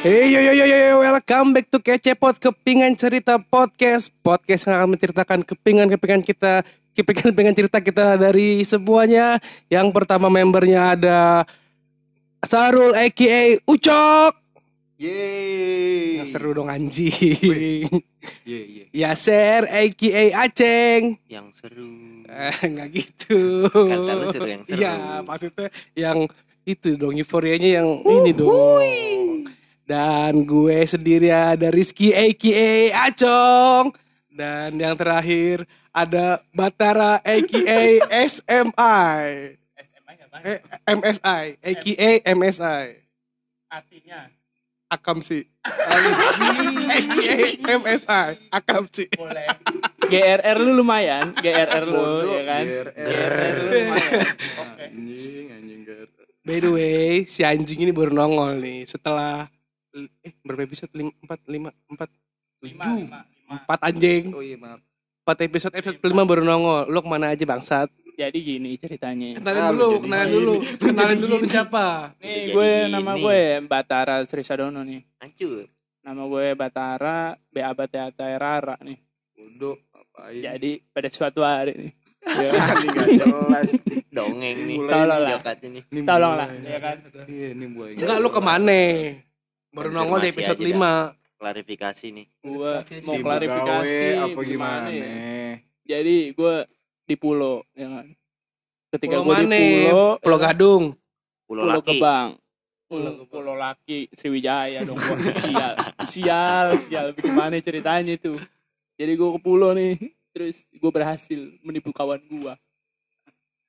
Hey yo yo yo yo yo, welcome back to Kecepot Kepingan Cerita Podcast. Podcast yang akan menceritakan kepingan-kepingan kita Kepingan-kepingan cerita kita dari semuanya. Yang pertama membernya ada Sarul aka Ucok. Yeay. Yang seru dong anjing. Iya, iya. Yaser aka Aceng. Yang seru. eh, Nggak gitu. Kata lu seru yang seru. Iya maksudnya yang itu dong euforianya yang ini dong Dan gue sendiri ada Rizky aka Acong Dan yang terakhir ada Batara aka SMI SMI apa? eh, MSI aka MSI Artinya Akamsi aka MSI Akamsi boleh. GRR lu lumayan, GRR lu ya kan. GRR. lu lumayan. Oke. Anjing, anjing GRR. By the way si anjing ini baru nongol nih Setelah Eh berapa episode? Lim, empat, lima, empat, Lima, tujuh lima, lima. Empat anjing Oh iya, maaf. Empat episode, episode kelima baru nongol Lu ke mana aja bangsat? Jadi gini ceritanya. Kenalin Ah, dulu, lu jadi kenalin dulu, Lu kenalin dulu siapa? Nih gue gini. nama gue Batara Sri Sadono nih. Hancur. Nama gue Batara B Abate Rara nih. Bodoh, ngapain? Jadi pada suatu hari nih. ya, Ini gak jelas. Dongeng nih. Tolonglah, mulai. ya kan. Iya, ini mulai. Enggak, lu ke mana? Baru nongol di episode aja 5 Klarifikasi nih. Gue mau klarifikasi apa gimana gimana? ya. Jadi gue di pulau ya kan. Ketika Pulau gue di mana? pulau, Pulau kan, Gadung Pulau, Pulau Laki. Gebang. Pulau Pulau. Pulau Laki Sriwijaya dong gua. sial sial sial bagaimana ceritanya itu jadi gue ke pulau nih terus gue berhasil menipu kawan gue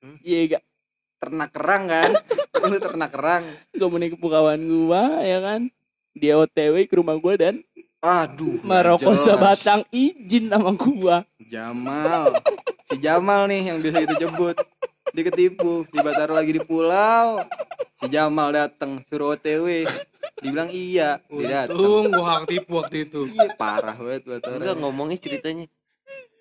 Hmm? iya gak Ternak kerang kan? Lu ternak kerang. gue menipu kawan gue ya kan dia otw ke rumah gue dan Aduh. merokok sebatang izin sama gue Jamal. Si Jamal nih yang biasa itu jebut. Dia ketipu. Si Batara lagi di pulau. Si Jamal datang suruh OTW. Dibilang iya. Datang. Untung gua hak tipu waktu itu Iya, parah banget Batara. Enggak ngomongnya ceritanya.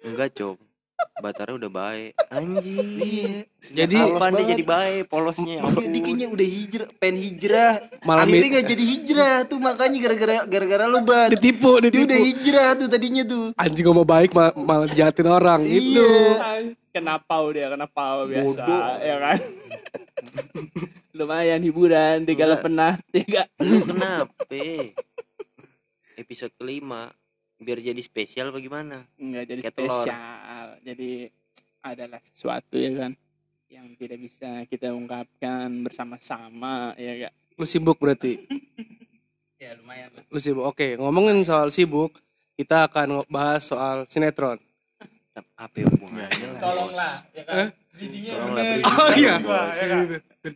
Enggak, Cok. Batara udah baik. Anjing. Jadi Kapan dia banget. jadi baik polosnya? ya Dia, dia ampun. kayaknya udah hijrah, pengen hijrah. Malam Akhirnya nggak jadi hijrah tuh makanya gara-gara gara-gara lu bat. ditipu, Dia ditipu udah hijrah tuh tadinya tuh. Anjing gua mau baik mal- malah jahatin orang Itu Iya. kenapa dia kenapa biasa Bodoh. ya kan lumayan hiburan tiga Enggak. penat tiga kenapa? Episode kelima biar jadi spesial bagaimana? Enggak jadi Kayak telur. spesial. Jadi adalah sesuatu ya kan yang tidak bisa kita ungkapkan bersama-sama ya gak? Lu sibuk berarti Ya lumayan lah. Lu sibuk, oke ngomongin soal sibuk Kita akan bahas soal sinetron Apa hubungannya? Tolonglah ya kan. Bijinya bener. Oh iya ya kan?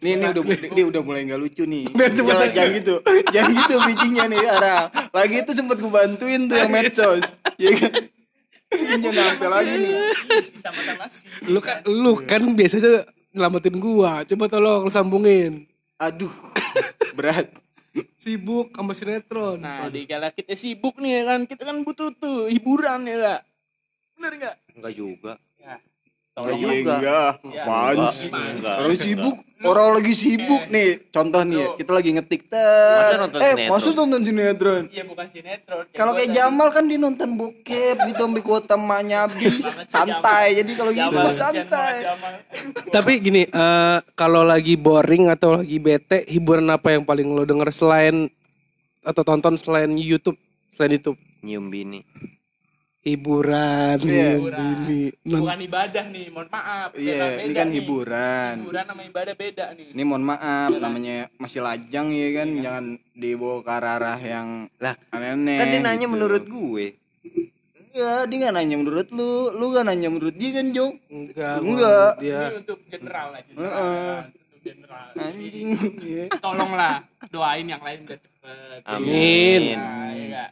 Nih ini udah dia udah mulai nggak lucu nih. Biar cepet jangan, aja. jangan gitu. Jangan gitu bridgingnya nih arah. Lagi itu sempet gue bantuin tuh yang medsos. Ya kan? Sininya nampil lagi nih. Sama-sama sih. Lu kan, lu kan biasanya nyelamatin gua Coba tolong sambungin Aduh. Berat. Sibuk sama sinetron Nah, di kala kita sibuk nih ya kan, kita kan butuh tuh hiburan ya gak? Bener gak? Enggak juga. Ya. Tolong juga. enggak. Ya. Apaan Enggak, sih? enggak. Orang sibuk, orang lagi sibuk nih. Contoh nih, ya, kita lagi ngetik nonton eh, maksud nonton sinetron? Iya bukan sinetron. Kalau kayak Jamal kan dia nonton bokep gitu ambil kuota emaknya habis santai. Jadi kalau gitu Jamal, mah santai. Tapi gini, eh, kalau lagi boring atau lagi bete, hiburan apa yang paling lo denger selain atau tonton selain YouTube, selain YouTube? Nyium bini. Hiburan, Iya. hiburan. ini. Bukan ibadah nih, mohon maaf. Iya, Beda- ini kan nih. hiburan. Hiburan sama ibadah beda nih. Ini mohon maaf, namanya masih lajang ya kan, Iya. jangan dibawa ke arah yang Lah, aneh-aneh. Kan dia nanya gitu. menurut gue. Enggak, dia nggak nanya menurut lu, lu gak nanya menurut dia kan, Jong? Enggak, Enggak. Dia Ini untuk general lah, general. Heeh. ya kan? Untuk general. Anjing. Iya. Tolonglah doain yang lain biar cepet. Amin. Nah, iya nggak?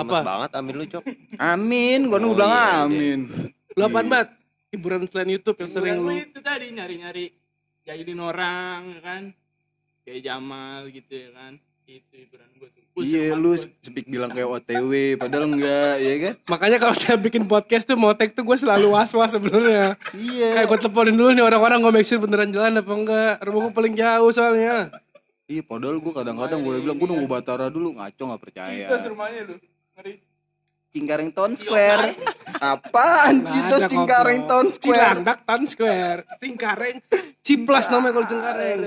Apa? lemes banget ambil lu, Cok. Amin, gua Oh, bilang iya, iya. amin. lu apaan, Bat? Hiburan selain YouTube yang sering lu itu tadi nyari-nyari jahilin orang ya kan. Kayak Jamal gitu ya kan. Itu hiburan gue tuh. Iya, lu gua. speak bilang kayak OTW, padahal enggak, ya kan? Makanya kalau dia bikin podcast tuh mau tag tuh gue selalu was-was sebenarnya. Iya. Kayak gue teleponin dulu nih orang-orang gue make sure beneran jalan apa enggak. Rumah gue paling jauh soalnya. Iya, padahal gue kadang-kadang gue bilang gue nunggu Batara dulu ngaco nggak percaya. Citos rumahnya lu. Ngeri. Cingkareng Town Square. Apaan? Nggak Itu. Town Square. Cilandak Town Square. Cingkareng. Ciplas namanya kalau Cingkareng.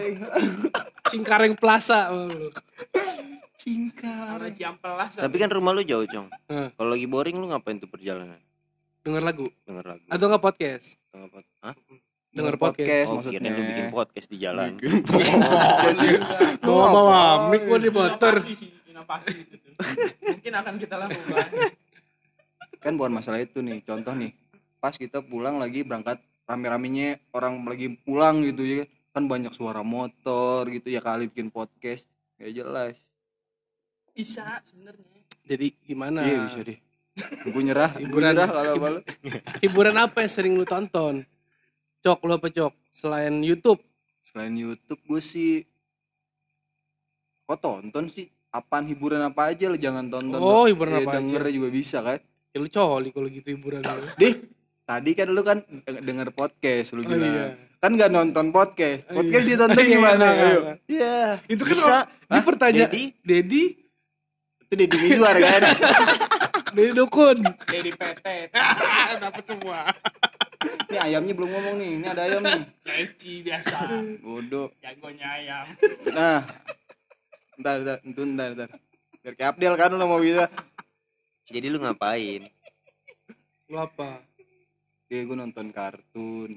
Cingkareng Plaza. Sama Ciampelas. Tapi kan rumah lu jauh, Cong. Kalau lagi boring lu ngapain tuh perjalanan? Denger lagu Denger lagu. atau nggak podcast? Denger pod- Hah? Denger podcast. Oh, maksudnya. lu bikin podcast di jalan. Bawa bawa mic gua di motor. Inovasi sih, inovasi itu tuh. Mungkin akan kita lakukan. kan bukan masalah itu nih contoh nih pas kita pulang lagi berangkat rame-ramenya orang lagi pulang gitu ya kan banyak suara motor gitu ya kali bikin podcast gak jelas Bisa sebenarnya. Jadi gimana? iya bisa deh gue nyerah Hiburan. nyerah kalau apa lu Hiburan apa yang sering lu tonton? Cok lu apa cok? Selain YouTube? selain YouTube gue sih kok tonton sih apaan hiburan apa aja lo jangan tonton Oh, dong. hiburan Ya, apa aja? denger juga bisa kan Ya lu coli kalau gitu hiburan lu. deh tadi kan lu kan deng- denger podcast lu Oh, bilang iya. kan gak nonton podcast Oh, podcast iya. ditonton Iya, gimana iya, ayo iya. iya Itu kan Bisa. di pertanyaan Dedi? Dedi, itu Deddy Mizwar kan Dedi Dukun. Dari PT. Dapat semua. ini ayamnya belum ngomong nih ini ada ayam nih Leci biasa. bodoh Jagonya ayam. nah ntar ntar ntar ntar, ntar. biar kayak Abdel kan lo mau bisa Jadi lu ngapain? Lu apa? Oke, gue nonton kartun,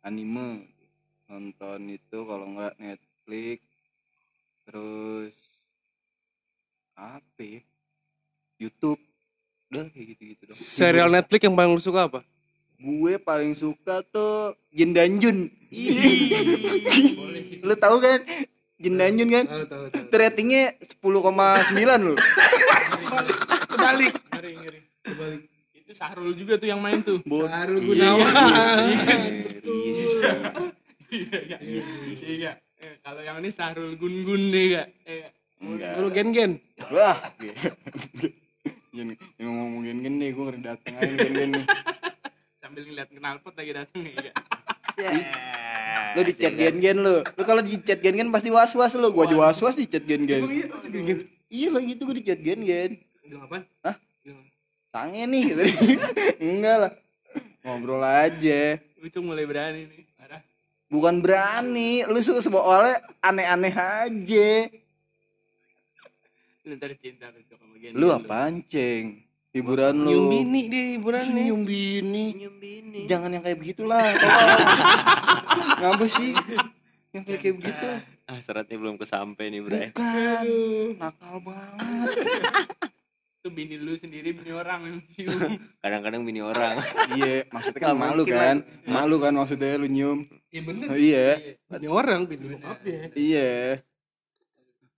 anime, nonton itu kalau nggak Netflix, terus apa? ya? YouTube, udah kayak gitu-gitu dong. Serial Netflix yang paling lu suka apa? Gue paling suka tuh Jin dan Jun. Lu tahu kan? Jin kan? Tahu tahu tahu. Ratingnya 10,9 loh. Kebalik. Ngeri, ngeri. Itu Sahrul juga tuh yang main tuh. Bot. Baru Iya, Gunawan. Iya, iya. Iya. Eh, Kalau yang ini Sahrul Gun-Gun deh, Kak. Eh, Enggak. Lu gen-gen. Wah. Yang yang ngomongin gini, gue ngeri dateng aja gini nih. sambil ngeliat knalpot lagi dateng nih, Kak. Lu di chat gen-gen lu lu kalau di chat gen-gen pasti was-was lu gua aja was-was di chat gen-gen iya masih gen-gen. iya lah gitu gua di chat Bilang apaan? Hah? Bilang apa? sange nih gitu. enggak lah ngobrol aja Ucung mulai berani nih. Parah. bukan berani lu suka soalnya aneh-aneh aja Lu ntar cinta lu Gen Gen apaan ceng hiburan lu Nyium bini deh hiburan nih. nyium bini Nyium bini. jangan yang kayak begitulah ngapa sih yang kayak kayak begitu Ah, seratnya belum kesampe nih, Bray. bukan nakal banget Itu bini lu sendiri, bini orang yang cium. Kadang-kadang bini orang. iya maksudnya kan malu kan malu kan maksudnya lu nyium Iya bener. Oh, iya Bini orang, bini bokapnya. iya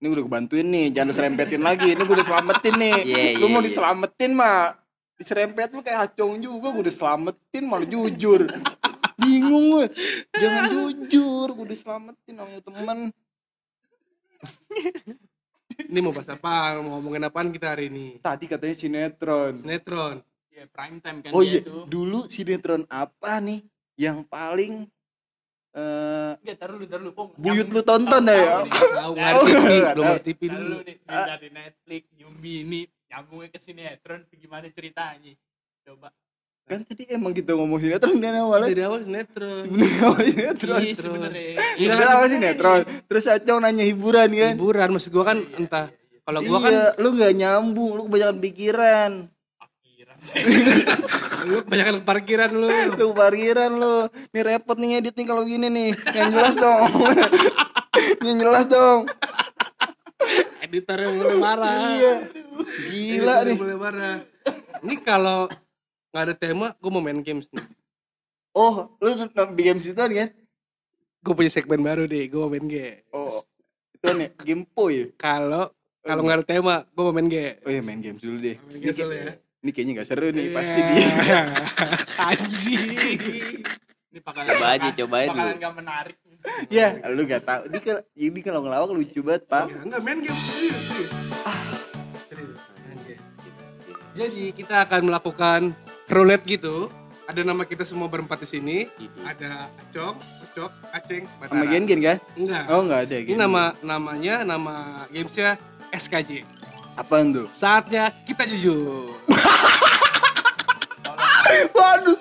ini udah kebantuin nih jangan lu serempetin lagi. Ini gue udah selamatin nih. Lu iya, mau iya. diselamatin mah diserempet lu kayak acong juga gue udah selamatin malah jujur. Bingung gue jangan jujur gue udah selamatin namanya temen. Ini mau bahas apa? Mau ngomongin apaan kita hari ini? tadi katanya sinetron. Sinetron. Iya, prime time kan oh iya dulu sinetron apa nih? Yang paling eh Enggak, taruh lu, taruh lu. Kok buyut lu tonton dah ya Tahu nggak Oh, nggak belum tahu. ada TV Taruh dulu. lu nih, dari Netflix, nyium bini, nyambungnya ke sinetron, gimana ceritanya? Coba. kan tadi emang kita ngomong sinetron dan awalnya Dari awal sinetron. sebenarnya awal sinetron Iya, sebenarnya. Iya, Udah apa sinetron terus acong nanya hiburan kan Hiburan maksud gua kan entah kalau gua kan iya, lu nggak nyambung, lu kebanyakan pikiran. Lu kebanyakan parkiran lu. Lu parkiran lu. Nih repot nih ngedit nih kalau gini nih. Yang jelas dong. Yang jelas dong. Editor yang mulai marah. Iya. Gila nih. mulai marah. Ini kalau nggak ada tema, gua mau main games nih. Oh, lu nonton game situ kan? Gue punya segmen baru deh, gue mau main game. Oh. Itu nih, game ya. Kalau kalau nggak ada tema, gue mau main game. Oh iya main games dulu deh. Main games dulu ya. Ini kayaknya gak seru nih, pasti Iya. dia. Anjing. Ini bakalan Coba aja, coba aja Bakalan dulu. gak menarik. Ya, lu gak tahu. Ini kalau ini kalau ngelawak lucu banget, Pak. Enggak main game serius, serius. Serius, main game. Jadi kita akan melakukan roulette gitu Ada nama kita semua berempat di sini. Jadi, Ada Acong, Ucok, Aceng, Sama Batara. gen-gen kan? Enggak. Oh enggak ada Ini gen. nama namanya nama gamesnya SKJ. Apaan tuh? Saatnya kita jujur. Waduh.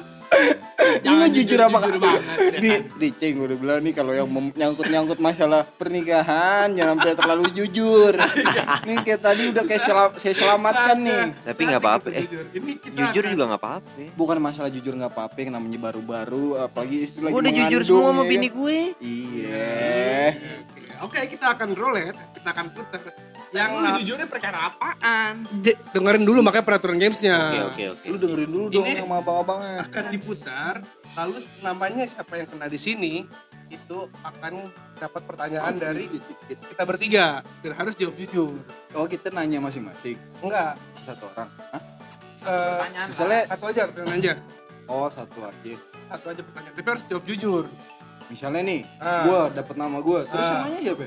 Jangan Ini jujur apa jujur kak? banget, ya Di, kan? di Ceng udah bilang nih kalau yang mem- nyangkut-nyangkut masalah pernikahan jangan sampai terlalu jujur. nih kayak tadi udah kayak sel- saya selamatkan nih. Tapi Saatnya nggak apa-apa, eh. Jujur. Ini jujur juga nggak apa-apa. Bukan masalah jujur nggak apa-apa yang namanya baru-baru apalagi istri lagi Gue udah jujur semua sama ya bini kan? gue. Iya. Oke, kita akan roulette, kita akan putar. Yang Yang lu jujurnya perkara apaan? Je- dengerin dulu makanya peraturan gamesnya. Oke oke oke. Lu dengerin dulu dong Ini- sama abang-abangnya. Akan diputar, lalu namanya siapa yang kena di sini itu akan dapat pertanyaan dari kita bertiga dan harus jawab jujur. Oh kita nanya masing-masing Enggak, satu orang. Hah? eh, Pertanyaan Misalnya satu aja pertanyaan aja. oh satu aja. Satu aja pertanyaan, tapi harus jawab jujur. Misalnya nih, Ah. gua dapet nama gua, terus Ah. yang nanya siapa?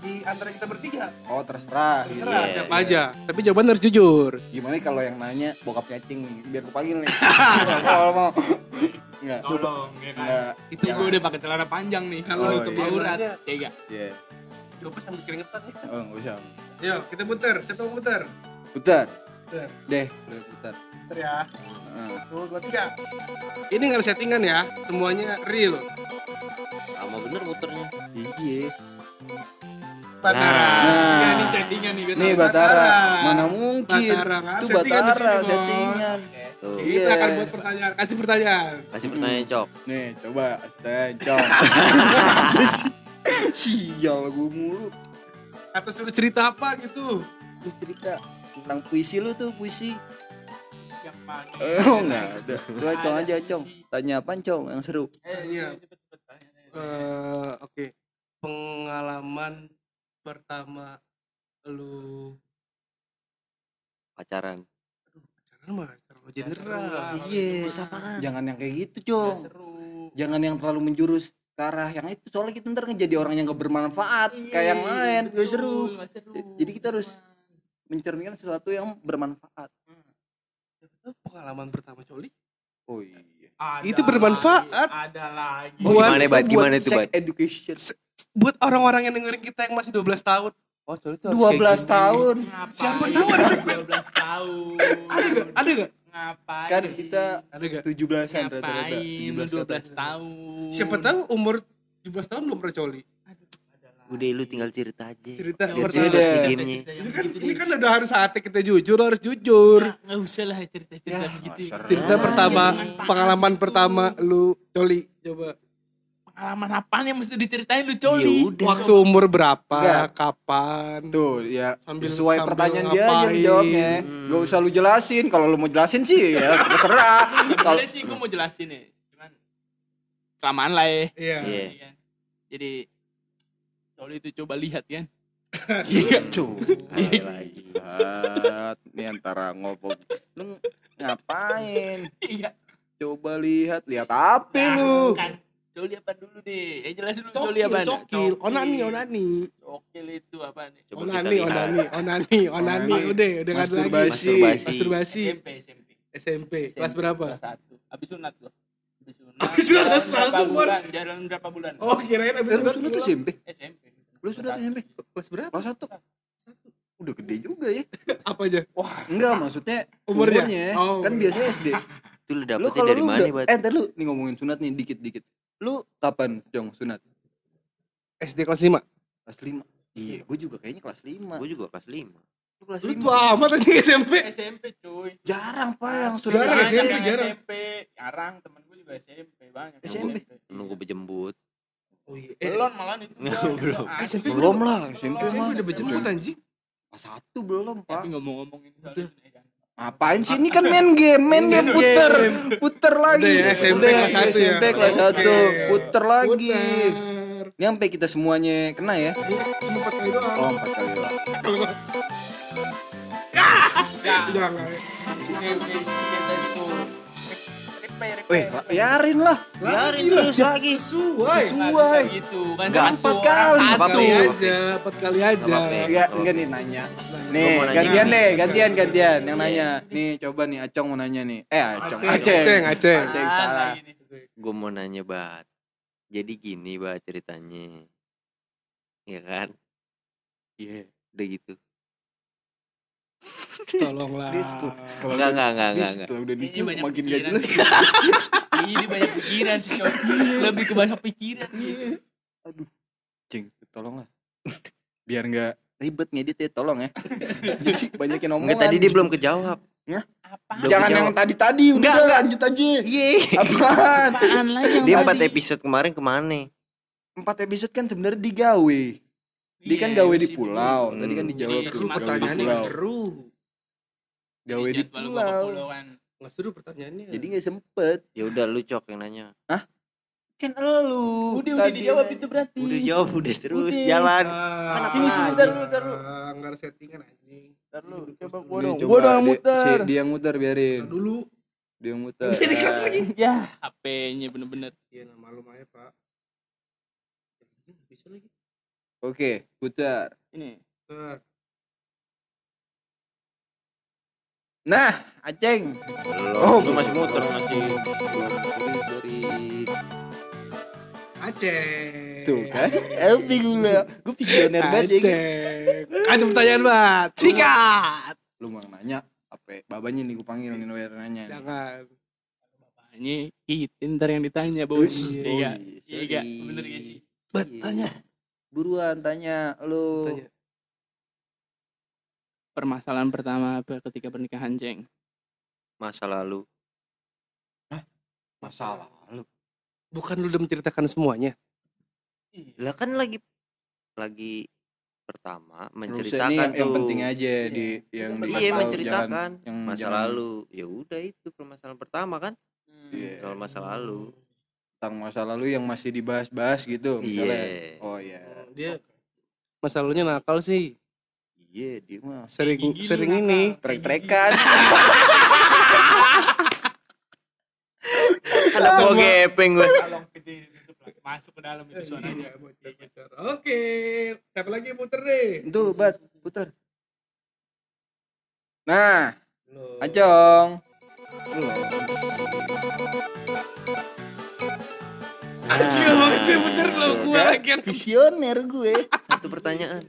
Di antara kita bertiga, Oh terserah. terserah Iya, siapa iya. aja. Tapi jawaban harus jujur. Gimana kalau yang nanya bokapnya Cing nih, biar ku panggil nih. Kalau mau. Enggak. Tolong ya kan. Enggak. Itu gue udah pakai celana panjang nih. Kalau Oh, nutup iya. aurat, ya enggak? Iya. Jawabnya sambil keringetan ya. Oh, enggak usah. Yuk, kita putar. Siapa mau putar? Putar. Putar. Deh, boleh putar. Putar ya. Heeh. Satu, dua, tiga. Ini nggak ada settingan ya, semuanya real. Sama bener muternya. Iya. Batara. Nah. Enggak nih settingan nih. Nih Batara. Batara, mana mungkin? Batara, Itu settingan di sini, Batara Bos. settingan. Tuh. Kita Iya. akan buat pertanyaan, kasih pertanyaan. Kasih pertanyaan cok. Nih, coba Astaga. Sial gue mulu. Atau suruh cerita apa gitu. Lu cerita tentang puisi lu tuh, puisi. Siapa nih? Oh, enggak ada. Coba Cong aja, Cong. Tanya apa, Cong? Yang seru. Eh, Iya. Eh, Oke, pengalaman pertama lu Pacaran. pacaran mah terlalu general. Iya. itu Terus mah. apaan? Jangan yang kayak gitu, Cong. seru. Jangan yang terlalu menjurus ke arah yang itu. Soalnya kita ntar ngejadi orang yang gak bermanfaat. Kayak yang lain, gak seru. Jadi kita harus mencerminkan sesuatu yang bermanfaat. Itu pengalaman pertama coli. Oh iya. Ada Itu bermanfaat. lagi, Ada lagi. Buat- Gimana, Bat? Gimana itu, sex Bat? education. Buat orang-orang yang dengerin kita yang masih 12 tahun. Oh, coli itu harus 12 kayak gini. tahun. Ngapain? Siapa tahu ada segmen. 12 tahun. Ada gak? Ada gak? Ngapain? Kan kita Ada gak? 17-an rata-rata. ngapain? 17 12 ke atas. tahun. Siapa tahu umur 17 tahun belum pernah coli. Udah lu tinggal cerita aja. Cerita Biar dia deh. Gamenya. Ini kan, ini kan udah harus saatnya kita jujur, lo harus jujur. Nggak usah lah cerita-cerita Ya, begitu. Cerita pertama, jangan pengalaman pertama lu coli. Coba. Pengalaman apaan yang mesti diceritain lu Ya coli? udah. Waktu umur berapa? Enggak. Kapan? Tuh, ya Sambil- sesuai sambil pertanyaan dia aja lu ngapain. jawabnya. Hmm. Gak usah lu jelasin. Kalau lu mau jelasin sih ya terserah. Kalau Sebenarnya sih gue mau jelasin ya. Cuman kelamaan lah ya. Iya. Iya. Iya kan? Jadi coli itu coba lihat kan. Cu, Ada lagi. lihat nih antara ngopok. Lu ngapain? Iya. Coba lihat, lihat apa lu? Kan coli apa dulu deh? Eh jelasin dulu Cokil, coli apa? cokil. Onani, onani. Cokil itu apa nih? Coba Onani, onani, onani, onani. Onani. Udah, udah nggak ada lagi. Masturbasi. Masturbasi. SMP, SMP. SMP. Kelas berapa? Kelas satu. Habis sunat gua. Habis sunat. Habis sunat jalan berapa langsung, bulan? Jalan berapa bulan? Oh, kirain abis sunat sudah tuh. SMP? SMP. Lu sudah tuh SMP? Kelas berapa? Kelas satu? Udah gede juga ya. Apa aja? Enggak, maksudnya Umurnya? umurnya. Oh. Kan biasanya SD. Itu lu dapetnya kalau dari mana, Bat? Eh, ntar lu nih ngomongin sunat nih dikit-dikit. Lu kapan, Jong, sunat? SD kelas 5. Kelas 5. Iya, gue juga kayaknya kelas 5. Gue juga kelas 5. Lu kelas Lu 5. tua amat anjing SMP. SMP cuy. Jarang, Pak, yang sunat Jarang, SMP, yang jarang. SMP. Jarang temen gue juga SMP banyak. SMP. Nunggu berjembut. Oh iya. Belum malah itu. Belum. SMP Belum lah, SMP SMP udah berjemput anjing. Kelas 1 belum, Pak. Tapi ngomong-ngomongin soal itu ya kan. Apain sih ini kan main game, main game puter, puter lagi. Udah ya, SMP Udah, kelas satu ya. Kelas. 1, puter lagi. Putar. Ini sampai kita semuanya kena ya. Cuma 4 kali doang. Oh, empat kali lah. Ya, Jangan. Request. Weh, biarin lah. Biarin terus lagi. Sesuai. Bisa gitu kan Enggak, satu empat kali. satu. Apa-apa. Kali aja, empat kali aja. Enggak, enggak nih nanya. Nih, gantian deh, gantian, gantian yang nanya. Nih, coba nih Acong mau nanya nih. Eh, Acong. Aceng, Aceng, Aceng. Aceng Ah, salah. Gue mau nanya bat. Jadi gini bat ceritanya. Iya kan? Iya. Udah gitu. Tolonglah. Setelah, Enggak, enggak, enggak, enggak, enggak. setelah udah dicium makin gak jelas. Ini banyak pikiran sih cowok. Lebih ke banyak pikiran gitu. Aduh. Cing, tolonglah. Biar nggak ribet ngedit ya, tolong ya. Jadi banyakin omongan. Enggak tadi dia belum kejawab. Apa? Belum Jangan kejawab. yang tadi-tadi, udah lanjut aja. Iya. Apaan? Apaan lagi yang Dia tadi? empat episode kemarin ke mana? Empat episode kan sebenarnya digawe. Dia kan Iya, gawe di pulau. Hmm. Tadi kan dijawab tuh. Seru Gawe di pertanyaannya pulau. nggak seru. Gawe di pulau. Nggak seru pertanyaannya. Jadi nggak sempet. Ya udah lu cok yang nanya. Kan elu. Udah udah dijawab itu berarti. Udah jawab udah terus Udah. jalan. Ah, Kan sini, sini, ntar lu, ntar lu. Ah, Nggak ada settingan anjing. Ntar lu, coba gua dong. coba Gua dong muter. si- Dia yang muter biarin. Dulu. Dia yang muter. Jadi kelas lagi. Ya, HP-nya bener-bener. Iya, nah, maklum aja, Pak. Bisa lagi. Oke, putar. Ini. Nah, Aceng. Oh, lu masih muter masih. Dari Aceh. tuh kan. Apa gula? Gue visioner banget ya. Aceh. Kasih pertanyaan, Bat. Sikat. Lu mau nanya apa? Babanya nih gue panggil nih nanya. Jangan. Bapaknya kita ntar yang ditanya, Bos. Iya. boy, Iya. Bener gak sih? Bat, Iya. tanya. Buruan tanya lu. Tanya. Permasalahan pertama apa ketika pernikahan, Ceng? Masa lalu. Masalah lu. Bukan lu udah menceritakan semuanya. Lah kan lagi lagi pertama menceritakan ini yang, yang tuh. penting aja di Iya. yang Iya, di Iya menceritakan jangan- yang masa jangan lalu. Ya udah itu permasalahan pertama kan. Iya. Soal masa lalu. Tentang masa lalu yang masih dibahas-bahas gitu misalnya. Iya. Oh iya. Dia masalahnya nakal sih. Iya, dia mah Sering Gigi sering nakal. ini. trek-trekan. Anak gua gepeng gue. Itu. Masuk ke dalam itu suaranya. Oke, siapa lagi puter deh? Tuh, bat, putar. Nah, Acong. Asik banget tuh bener lo gua lagi yang visioner gue. Satu pertanyaan.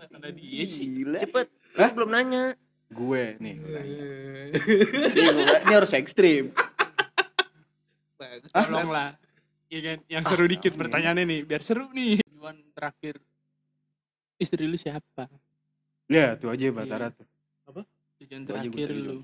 Sih. Gila. Cepet. Lu belum nanya. Gue nih. gue nanya. Ini, gue- harus ekstrim. Tolong lah. Iya kan, yang seru dikit pertanyaannya nih, biar seru nih. Tujuan terakhir istri lu siapa? Ya, tuh aja Batara tuh. Tujuan Tuh aja gue terakhir lu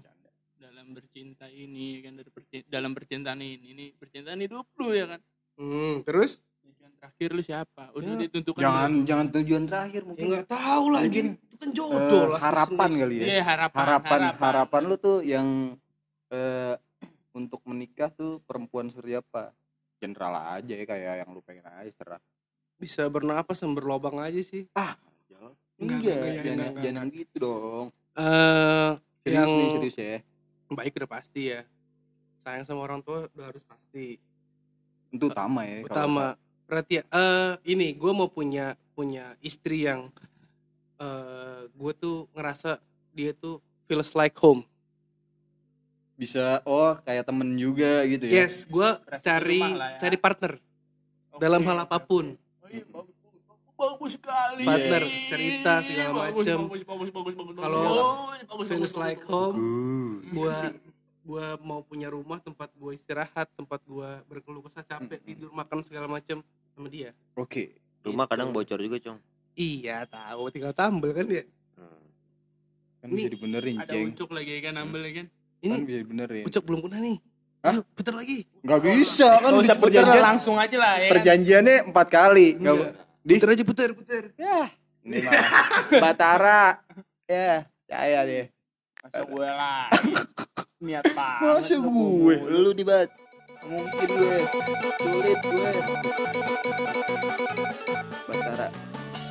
dalam bercinta ini kan dari perci- dalam percintaan ini, ini percintaan hidup lu ya kan. Hmm, terus? Tujuan terakhir lu siapa? Udah Ya, ditentukan Jangan dulu. jangan tujuan terakhir Ya mungkin. nggak tahu lah Mungkin, itu kan jodoh Eh, lah. harapan kali ya. Iya, harapan, harapan harapan lu tuh yang eh, untuk menikah tuh perempuan seperti apa general aja ya kayak yang lu pengen aja serah Bisa bernapas dan berlobang aja sih. enggak Enggak, enggak, enggak, jangan enggak, jangan gitu dong Eh, serius Yang- nih serius ya baik udah pasti ya. Sayang sama orang tua udah harus pasti. Itu utama ya kalau Utama. Berarti ya, eh ini gue mau punya punya istri yang eh gue tuh ngerasa dia tuh feels like home. bisa oh kayak temen juga gitu ya Yes, gue cari ya. cari partner Oke, dalam hal apa pun. Oh iya, bagus, sekali. Partner, cerita, segala bagus, bagus, Kalau feels like home, Good. Gua gua mau punya rumah tempat gua istirahat tempat gua berkeluh kesah capek Mm-mm. tidur makan segala macam sama dia oke Rumah Gitu. kadang bocor juga, Cong. iya tahu tinggal tambel kan dia Hmm. kan Ini bisa dibenerin Ada ceng ucuk lagi kan ambil ya kan. ini kan bisa dibenerin ucap belum kena nih Hah? putar lagi nggak bisa kan Gak di usah putar perjanjian langsung aja lah ya kan. perjanjiannya empat kali nggak Iya. di putar aja putar putar ya ini mah Batara ya saya deh Masa gue lah. Niat banget. Masa gue? Lu nih, Bat. Mungkin gue. Sulit gue. Batara.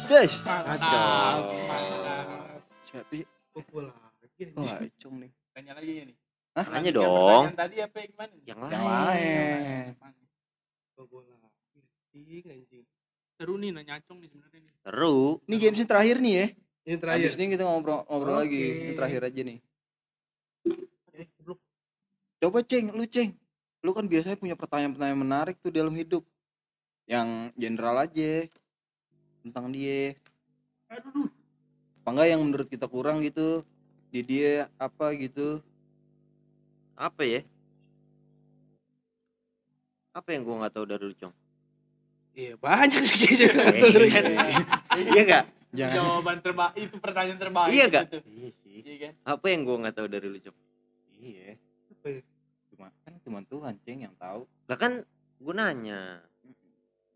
Guys. Mantap. Mantap. Siapa? oh, gua lagi Oh, acung nih. Tanya lagi ya nih. Tanya Yang dong. Tadi apa yang gimana? Yang Yang lain. lain. Anjing, anjing. Seru nih nanya acong nih sebenarnya nih. Seru. Ini games yang terakhir nih ya. Ini Habis ini kita ngobrol ngobrol Oke. lagi. Ini terakhir aja nih. Coba ceng, lu ceng. Lu kan biasanya punya pertanyaan-pertanyaan menarik tuh dalam hidup. Yang general aja. Tentang dia. Aduh, Apa enggak yang menurut kita kurang gitu. Di dia apa gitu. Apa ya? Apa yang gua nggak tahu dari lu, Cong? Iya banyak sih kayaknya. Iya gak? Jangan. Jawaban terbaik itu pertanyaan terbaik. Iya gak? gitu. Iya sih. Iya kan? Apa yang gua nggak tahu dari lu, Cong? Iya. Apa ya? Cuma kan cuma Tuhan ceng yang tahu. Lah kan gua nanya.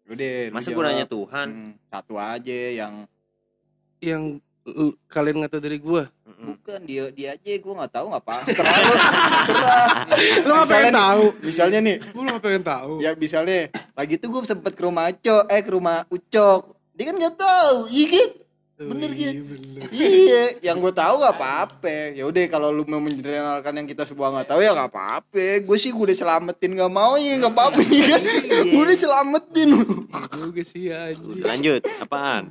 Udah, lu Masa jawab. gua nanya Tuhan? Hmm, satu aja yang Yang l- kalian nggak tahu dari gua. Bukan dia dia aja gue nggak tahu nggak apa terlalu Lu nggak pengen tahu? misalnya nih Lu nggak pengen tahu? ya misalnya lagi tuh gue sempet ke rumah Aco eh ke rumah Ucok dia kan nggak tahu iya Oh, bener, iya, Git. bener. iya yang gue tahu nggak apa-apa ya udah kalau lu mau menjelaskan yang kita semua nggak tahu ya nggak apa-apa gue sih gue udah selamatin nggak mau ya nggak apa-apa ya kan gue udah selamatin Iya juga sih anjing. Lanjut, apaan?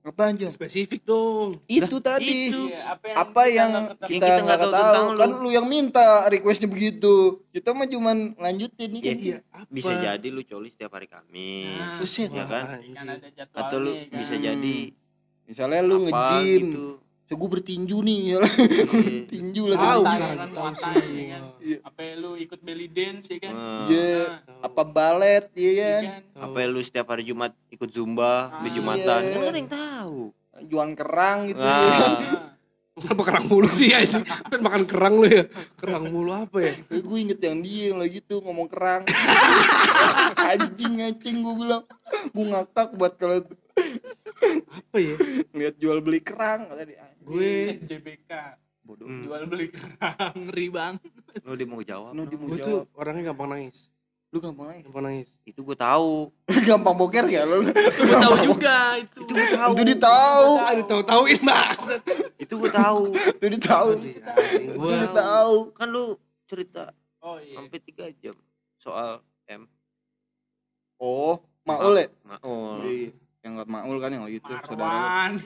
apa aja Spesifik dong. itu tadi itu. Iya, apa apa yang ketahui? kita kita nggak tahu tahu kan lu. yang minta requestnya begitu kita mah cuman lanjutin nih kan Iya. Apa? Bisa jadi lu coli setiap hari Kamis. Nah, Buset. ya kan? Kan ada jadwalnya Atau lu kan. bisa Hmm. jadi misalnya lu nge-gym gitu. so gue bertinju nih ya tinju lagi Tahu kan, kan, ya kan? Iya. apa lu ikut belly dance ya kan Nah, Iya. Nah, apa balet ya iya kan kan Apa lu setiap hari Jumat ikut zumba di Ah, Jumatan? iya. Kan ada yang tahu. jualan kerang gitu ya kan Kenapa kerang mulu sih anjing? Pengen makan kerang lu ya? Kerang mulu apa ya? gue inget yang dia yang lagi tuh ngomong kerang anjing anjing gue bilang gue ngakak buat kalau Apa ya? ngeliat jual beli kerang tadi Gue JBK bodoh Hmm. jual beli kerang ngeri bang Lu dia mau jawab. Lu dia mau gue jawab tuh orangnya gampang nangis. lu gampang aja Gampang nangis. Itu gue tahu. gampang boker ya lu itu gue tahu juga itu Itu gue tahu. itu dia tahu Aduh tahu-tauin maksud. Itu gue tahu. itu dia tahu itu dia tahu Kan lu cerita oh iya sampai 3 jam soal M. oh maul ya Maul. Iya, yang nggak maul kan yang tuh saudara